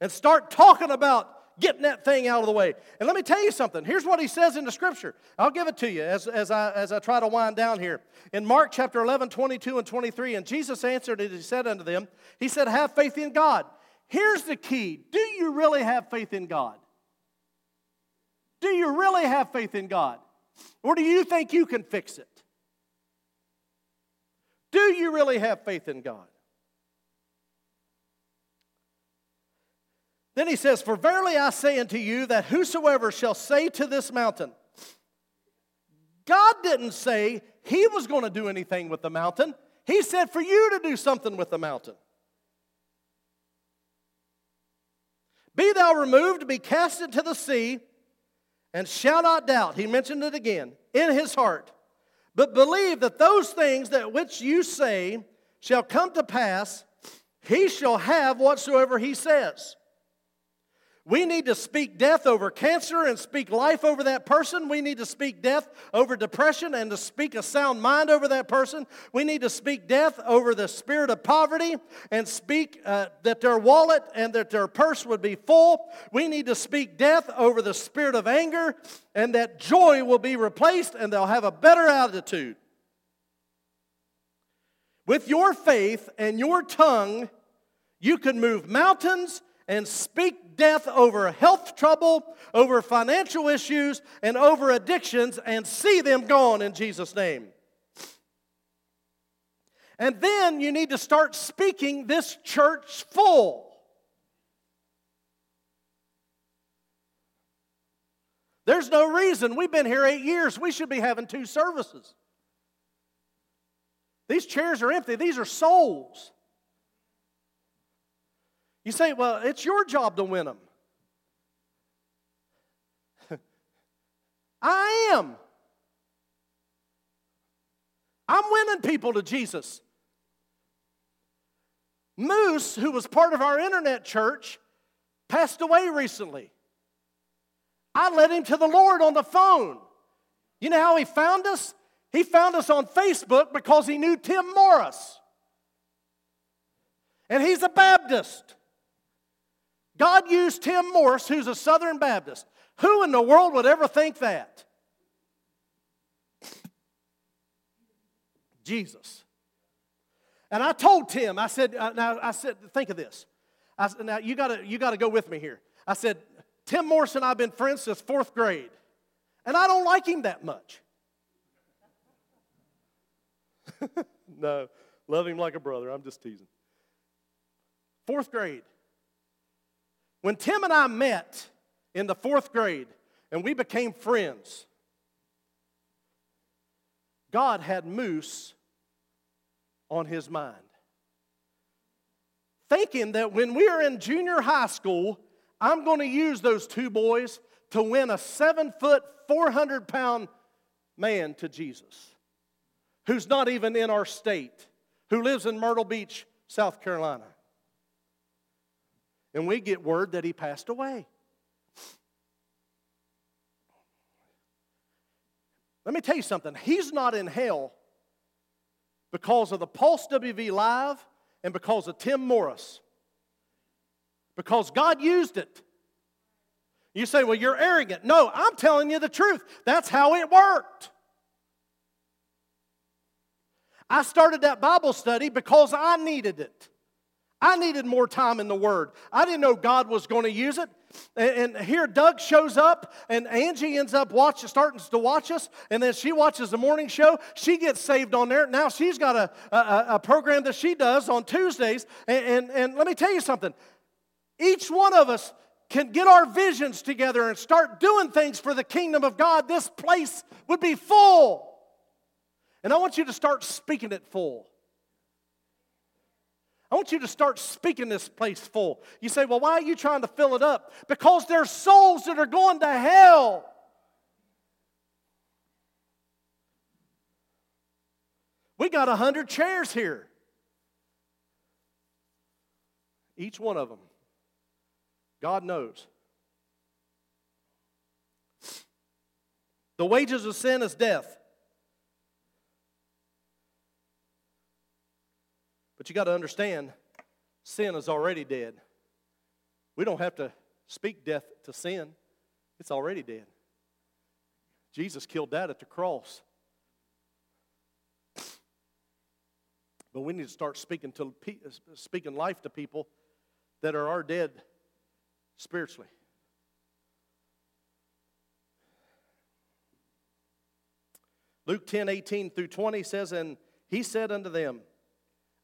Speaker 1: and start talking about getting that thing out of the way. And let me tell you something. Here's what he says in the scripture. I'll give it to you as, as, I, as I try to wind down here. In Mark chapter 11, 22 and 23, and Jesus answered and he said unto them, He said, Have faith in God. Here's the key Do you really have faith in God? Do you really have faith in God? Or do you think you can fix it? Do you really have faith in God? Then he says, For verily I say unto you that whosoever shall say to this mountain, God didn't say he was going to do anything with the mountain. He said for you to do something with the mountain. Be thou removed, be cast into the sea, and shall not doubt. He mentioned it again in his heart. But believe that those things that which you say shall come to pass, he shall have whatsoever he says. We need to speak death over cancer and speak life over that person. We need to speak death over depression and to speak a sound mind over that person. We need to speak death over the spirit of poverty and speak uh, that their wallet and that their purse would be full. We need to speak death over the spirit of anger and that joy will be replaced and they'll have a better attitude. With your faith and your tongue, you can move mountains and speak death over health trouble, over financial issues, and over addictions and see them gone in Jesus' name. And then you need to start speaking this church full. There's no reason. We've been here eight years. We should be having two services. These chairs are empty, these are souls. You say, well, it's your job to win them. I am. I'm winning people to Jesus. Moose, who was part of our internet church, passed away recently. I led him to the Lord on the phone. You know how he found us? He found us on Facebook because he knew Tim Morris. And he's a Baptist. God used Tim Morse, who's a Southern Baptist. Who in the world would ever think that? Jesus. And I told Tim, I said, uh, now I said, think of this. I now you gotta, you gotta go with me here. I said, Tim Morse and I have been friends since fourth grade, and I don't like him that much. no, love him like a brother. I'm just teasing. Fourth grade. When Tim and I met in the fourth grade and we became friends, God had Moose on his mind. Thinking that when we are in junior high school, I'm going to use those two boys to win a seven foot, 400 pound man to Jesus, who's not even in our state, who lives in Myrtle Beach, South Carolina and we get word that he passed away. Let me tell you something. He's not in hell because of the Pulse WV Live and because of Tim Morris. Because God used it. You say, well, you're arrogant. No, I'm telling you the truth. That's how it worked. I started that Bible study because I needed it. I needed more time in the Word. I didn't know God was going to use it. And, and, here Doug shows up, and Angie ends up watching, starting to watch us, and then she watches the morning show. She gets saved on there. Now she's got a, a, a program that she does on Tuesdays. And, and, and let me tell you something. Each one of us can get our visions together and start doing things for the kingdom of God. This place would be full. And I want you to start speaking it full. I want you to start speaking this place full. You say, well, why are you trying to fill it up? Because there's souls that are going to hell. We got a hundred chairs here. Each one of them. God knows. The wages of sin is death. But you got to understand, sin is already dead. We don't have to speak death to sin, it's already dead. Jesus killed that at the cross. But we need to start speaking, to, speaking life to people that are our dead spiritually. Luke 10 18 through 20 says, And he said unto them,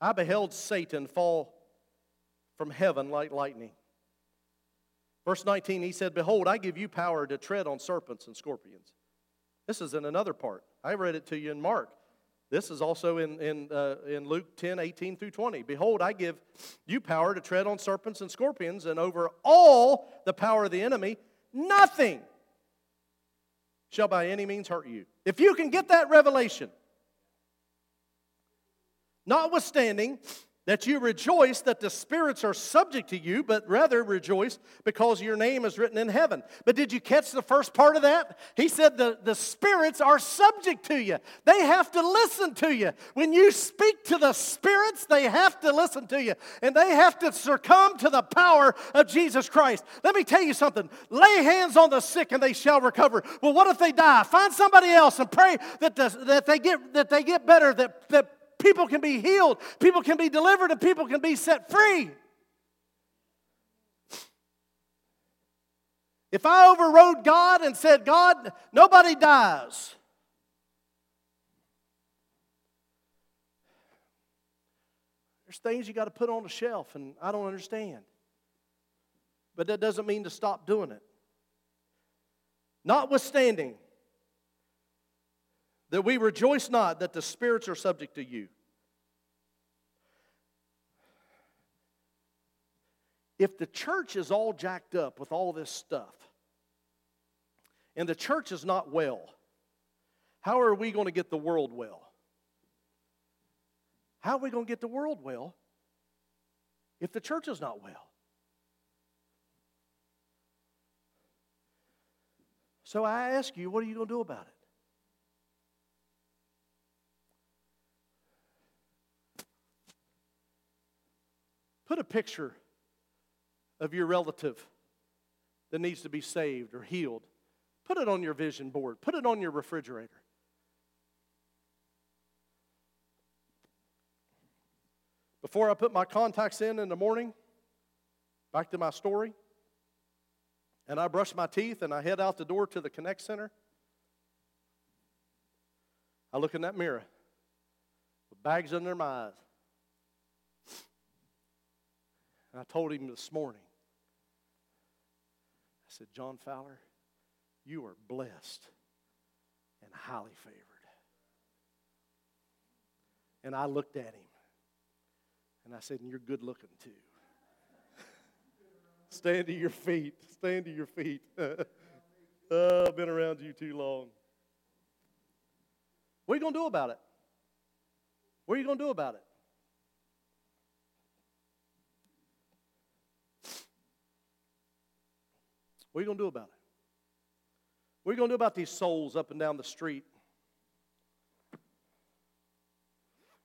Speaker 1: I beheld Satan fall from heaven like lightning. Verse 19, he said, Behold, I give you power to tread on serpents and scorpions. This is in another part. I read it to you in Mark. This is also in, in, uh, in Luke 10, 18 through 20. Behold, I give you power to tread on serpents and scorpions, and over all the power of the enemy, nothing shall by any means hurt you. If you can get that revelation, notwithstanding, that you rejoice that the spirits are subject to you, but rather rejoice because your name is written in heaven. But did you catch the first part of that? He said the, the spirits are subject to you, they have to listen to you. When you speak to the spirits, they have to listen to you, and they have to succumb to the power of Jesus Christ. Let me tell you something lay hands on the sick and they shall recover. Well, what if they die? Find somebody else and pray that, the, that, they, get, that they get better, that, that People can be healed, people can be delivered, and people can be set free. If I overrode God and said, God, nobody dies. There's things you got to put on the shelf, and I don't understand. But that doesn't mean to stop doing it. Notwithstanding, that we rejoice not that the spirits are subject to you. If the church is all jacked up with all this stuff, and the church is not well, how are we going to get the world well? How are we going to get the world well if the church is not well? So I ask you, what are you going to do about it? Put a picture of your relative that needs to be saved or healed. Put it on your vision board, put it on your refrigerator. Before I put my contacts in in the morning, back to my story, and I brush my teeth and I head out the door to the Connect Center, I look in that mirror with bags under my eyes. And I told him this morning, I said, John Fowler, you are blessed and highly favored. And I looked at him and I said, and you're good looking too. Stand to your feet. Stand to your feet. oh, I've been around you too long. What are you going to do about it? What are you going to do about it? What are you going to do about it? What are you going to do about these souls up and down the street?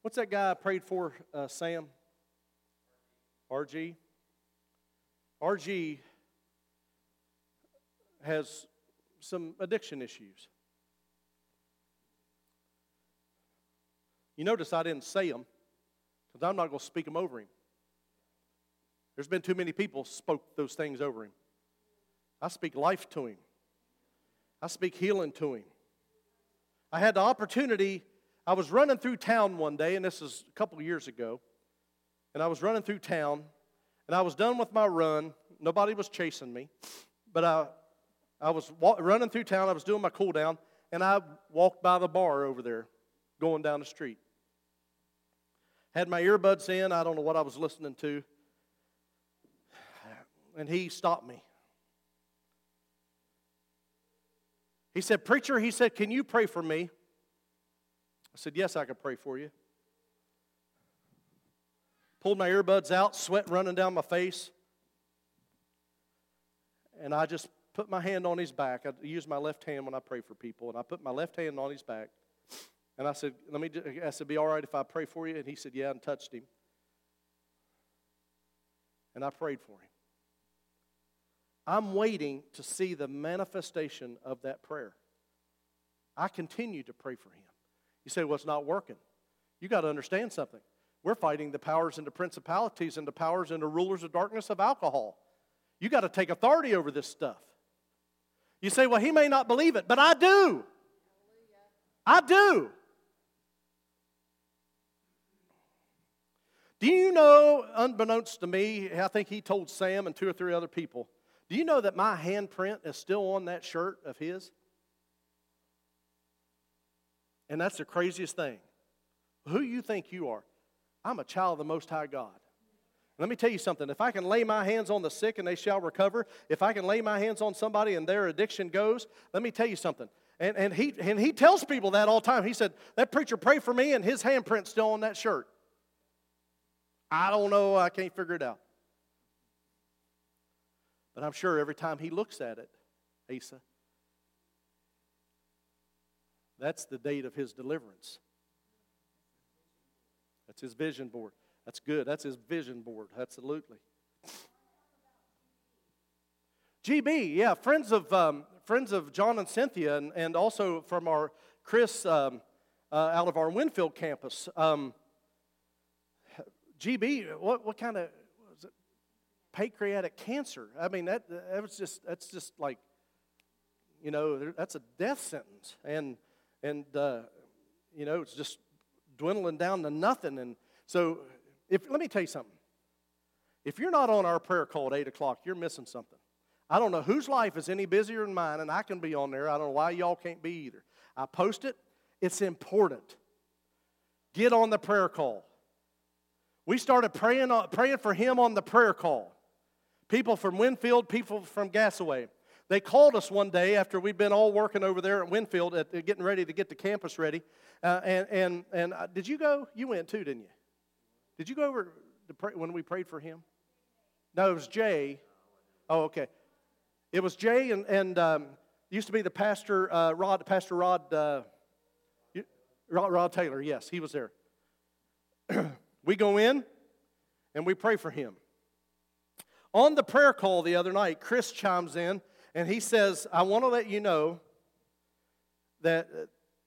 Speaker 1: What's that guy I prayed for, uh, Sam? RG? RG has some addiction issues. You notice I didn't say them because I'm not going to speak them over him. There's been too many people spoke those things over him. I speak life to him. I speak healing to him. I had the opportunity, I was running through town one day, and this is a couple years ago, and I was running through town, and I was done with my run. Nobody was chasing me, but I, I was running through town, I was doing my cool down, and I walked by the bar over there going down the street. Had my earbuds in, I don't know what I was listening to, and he stopped me. He said, Preacher, he said, Can you pray for me? I said, Yes, I can pray for you. Pulled my earbuds out, sweat running down my face. And I just put my hand on his back. I use my left hand when I pray for people. And I put my left hand on his back. And I said, Let me, I said, Be all right if I pray for you? And he said, Yeah, and touched him. And I prayed for him. I'm waiting to see the manifestation of that prayer. I continue to pray for him. You say, well, it's not working. You got to understand something. We're fighting the powers and the principalities and the powers and the rulers of darkness of alcohol. You got to take authority over this stuff. You say, well, he may not believe it, but I do. I do. Do you know, unbeknownst to me, I think he told Sam and two or three other people, do you know that my handprint is still on that shirt of his? And that's the craziest thing. Who you think you are? I'm a child of the Most High God. Let me tell you something. If I can lay my hands on the sick and they shall recover, if I can lay my hands on somebody and their addiction goes, let me tell you something. And, and, he, and he tells people that all the time. He said, That preacher prayed for me and his handprint's still on that shirt. I don't know. I can't figure it out. But I'm sure every time he looks at it, Asa, that's the date of his deliverance. That's his vision board. That's good. That's his vision board. Absolutely. GB, yeah, friends of um, friends of John and Cynthia, and, and also from our Chris um, uh, out of our Winfield campus. Um, GB, what what kind of pancreatic cancer? I mean, that that was just that's just like, you know, that's a death sentence, and and uh, you know it's just dwindling down to nothing, and so if, let me tell you something. If you're not on our prayer call at 8 o'clock, you're missing something. I don't know whose life is any busier than mine, and I can be on there. I don't know why y'all can't be either. I post it, it's important. Get on the prayer call. We started praying, praying for him on the prayer call. People from Winfield, people from Gassaway. They called us one day after we'd been all working over there at Winfield, at, getting ready to get the campus ready. Uh, and and, and uh, did you go? You went too, didn't you? Did you go over to pray when we prayed for him? No, it was Jay. Oh, okay. It was Jay and, and um, used to be the pastor, uh, Rod, Pastor Rod, uh, Rod, Rod Taylor. Yes, he was there. we go in and we pray for him. On the prayer call the other night, Chris chimes in and he says, I want to let you know that,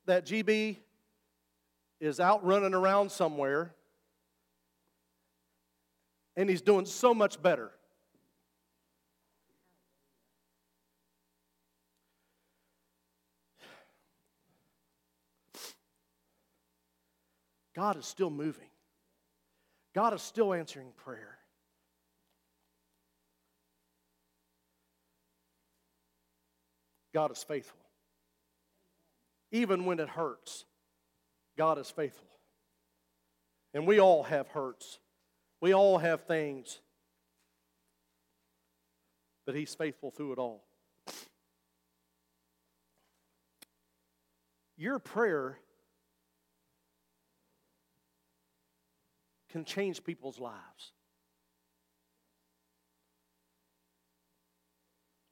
Speaker 1: that GB is out running around somewhere and he's doing so much better. God is still moving. God is still answering prayer. God is faithful. Even when it hurts, God is faithful. And we all have hurts. We all have things, but He's faithful through it all. Your prayer can change people's lives.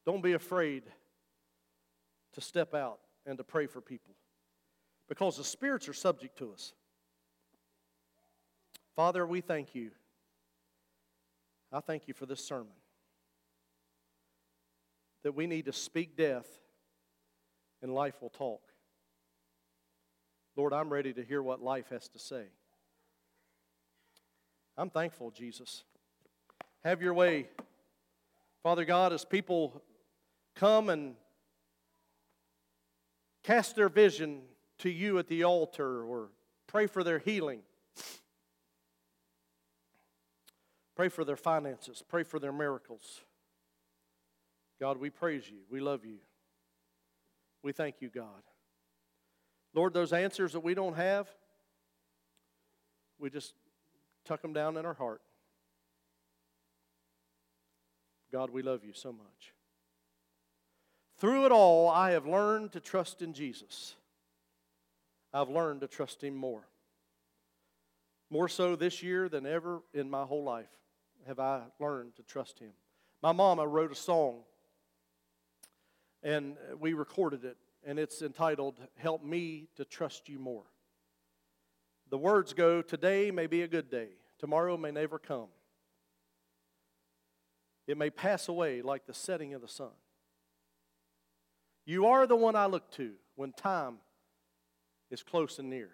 Speaker 1: Don't be afraid to step out and to pray for people because the spirits are subject to us. Father, we thank you I thank you for this sermon. That we need to speak death and life will talk. Lord, I'm ready to hear what life has to say. I'm thankful, Jesus. Have your way. Father God, as people come and cast their vision to you at the altar or pray for their healing, Pray for their finances. Pray for their miracles. God, we praise you. We love you. We thank you, God. Lord, those answers that we don't have, we just tuck them down in our heart. God, we love you so much. Through it all, I have learned to trust in Jesus. I've learned to trust Him more. More so this year than ever in my whole life have I learned to trust Him. My mama wrote a song, and we recorded it, and it's entitled, Help Me to Trust You More. The words go, Today may be a good day, tomorrow may never come. It may pass away like the setting of the sun. You are the one I look to when time is close and near.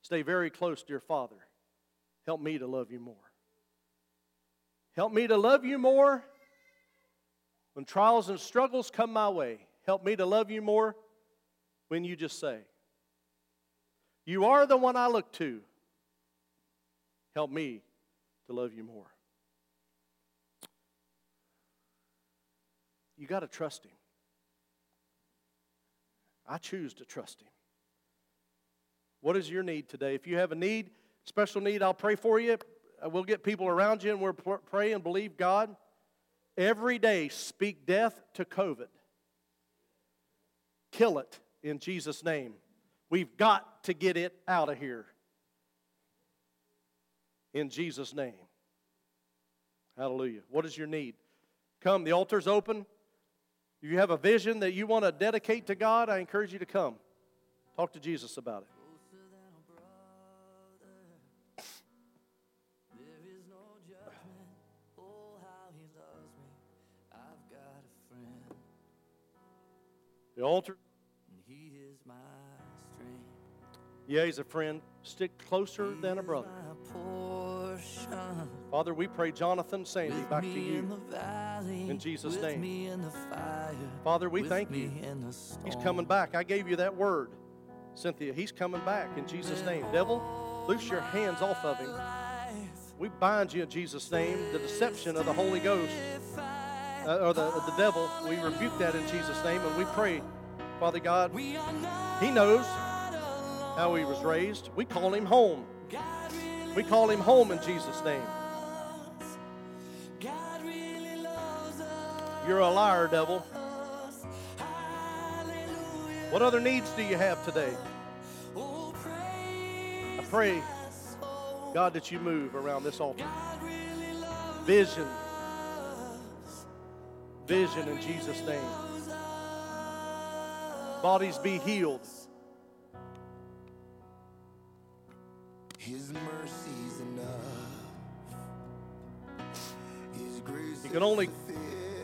Speaker 1: Stay very close, dear Father. Help me to love you more. Help me to love you more when trials and struggles come my way. Help me to love you more when you just say, You are the one I look to. Help me to love you more. You got to trust Him. I choose to trust Him. What is your need today? If you have a need, special need, I'll pray for you. Uh, we'll get people around you and we'll pray and believe God. Every day, speak death to COVID. Kill it in Jesus' name. We've got to get it out of here. In Jesus' name. Hallelujah. What is your need? Come, the altar's open. If you have a vision that you want to dedicate to God, I encourage you to come. Talk to Jesus about it. The altar. He is my strength. Yeah, he's a friend. Stick closer he than a brother. Father, we pray Jonathan Sandy back to you. In, in Jesus' name. In fire, Father, we thank you. He's coming back. I gave you that word, Cynthia. He's coming back in Jesus' name. Devil, loose your hands off of him. We bind you in Jesus' name, the deception of the Holy Ghost uh, or the, the devil. We rebuke that in Jesus' name and we pray, Father God, He knows how He was raised. We call Him home. We call Him home in Jesus' name. You're a liar, devil. What other needs do you have today? I pray, God, that you move around this altar. Vision vision in Jesus' name. Bodies be healed. His mercy's enough. His grace you can only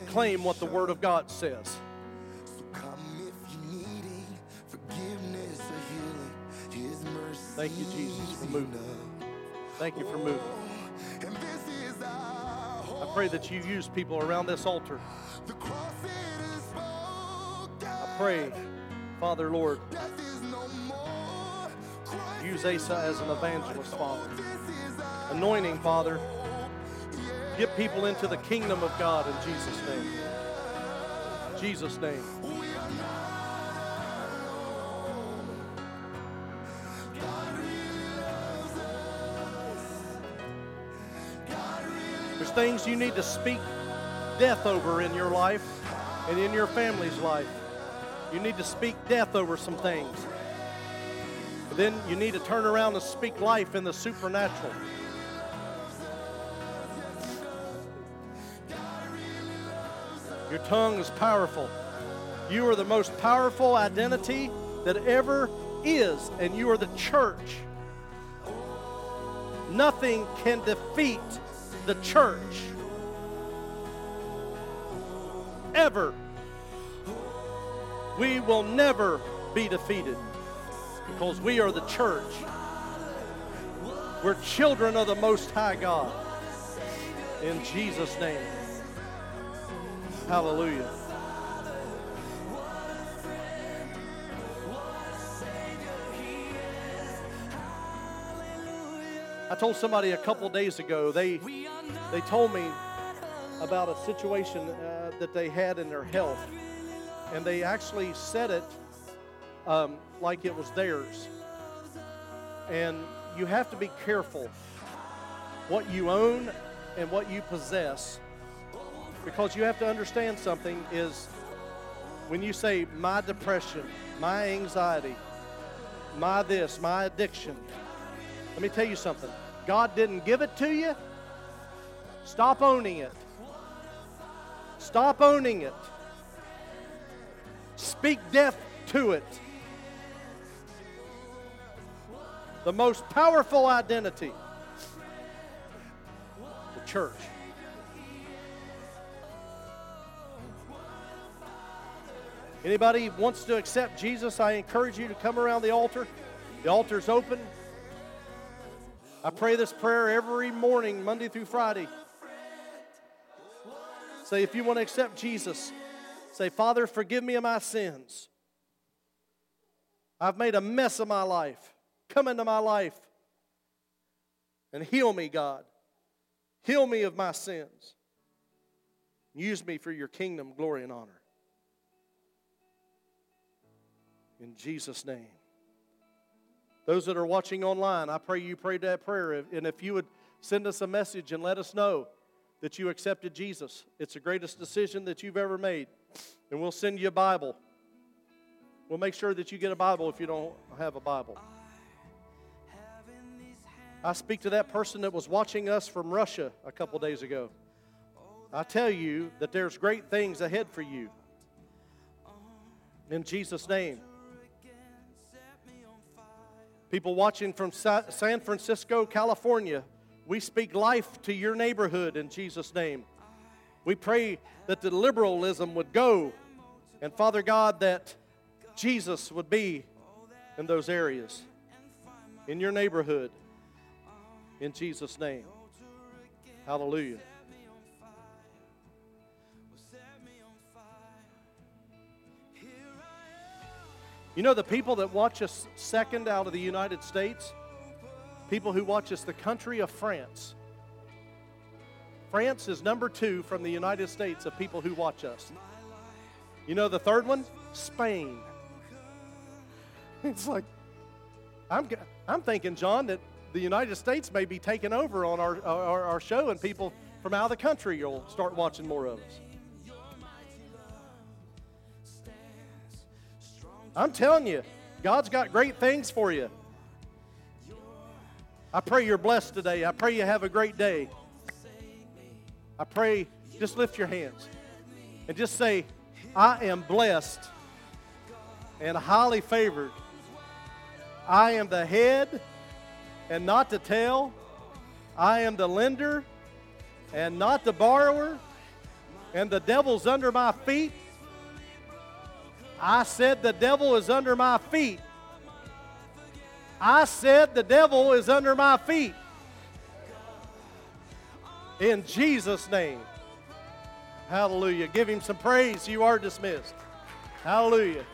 Speaker 1: claim what the Word of God says. Thank you, Jesus, for moving. Thank you for moving. I pray that you use people around this altar I pray, Father, Lord, use Asa as an evangelist, Father. Anointing, Father. Get people into the kingdom of God in Jesus' name. Jesus' name. There's things you need to speak death over in your life and in your family's life. You need to speak death over some things. Then you need to turn around and speak life in the supernatural. Your tongue is powerful. You are the most powerful identity that ever is, and you are the church. Nothing can defeat the church. ever. We will never be defeated because we are the church. We're children of the Most High God. In Jesus' name. Hallelujah. I told somebody a couple days ago, they, they told me about a situation uh, that they had in their health. And they actually said it um, like it was theirs. And you have to be careful what you own and what you possess because you have to understand something is when you say my depression, my anxiety, my this, my addiction, let me tell you something. God didn't give it to you. Stop owning it. Stop owning it. Speak death to it. the most powerful identity the church. Anybody wants to accept Jesus, I encourage you to come around the altar. The altar's open. I pray this prayer every morning, Monday through Friday. Say, if you want to accept Jesus, say, Father, forgive me of my sins. I've made a mess of my life. Come into my life and heal me, God. Heal me of my sins. Use me for your kingdom, glory, and honor. In Jesus' name. Those that are watching online, I pray you prayed that prayer. And if you would send us a message and let us know that you accepted Jesus, it's the greatest decision that you've ever made. And we'll send you a Bible. We'll make sure that you get a Bible if you don't have a Bible. I speak to that person that was watching us from Russia a couple days ago. I tell you that there's great things ahead for you. In Jesus' name. People watching from San Francisco, California, we speak life to your neighborhood in Jesus' name. We pray that the liberalism would go, and Father God, that Jesus would be in those areas, in your neighborhood, in Jesus' name. Hallelujah. You know, the people that watch us second out of the United States, people who watch us, the country of France. France is number two from the United States of people who watch us. You know the third one? Spain. It's like, I'm, I'm thinking, John, that the United States may be taking over on our, our, our show and people from out of the country will start watching more of us. I'm telling you, God's got great things for you. I pray you're blessed today. I pray you have a great day. I pray, just lift your hands and just say, I am blessed and highly favored. I am the head and not the tell. I am the lender and not the borrower. And the devil's under my feet I said, The devil is under my feet. I said, The devil is under my feet. In Jesus' name. Hallelujah. Give him some praise. You are dismissed. Hallelujah.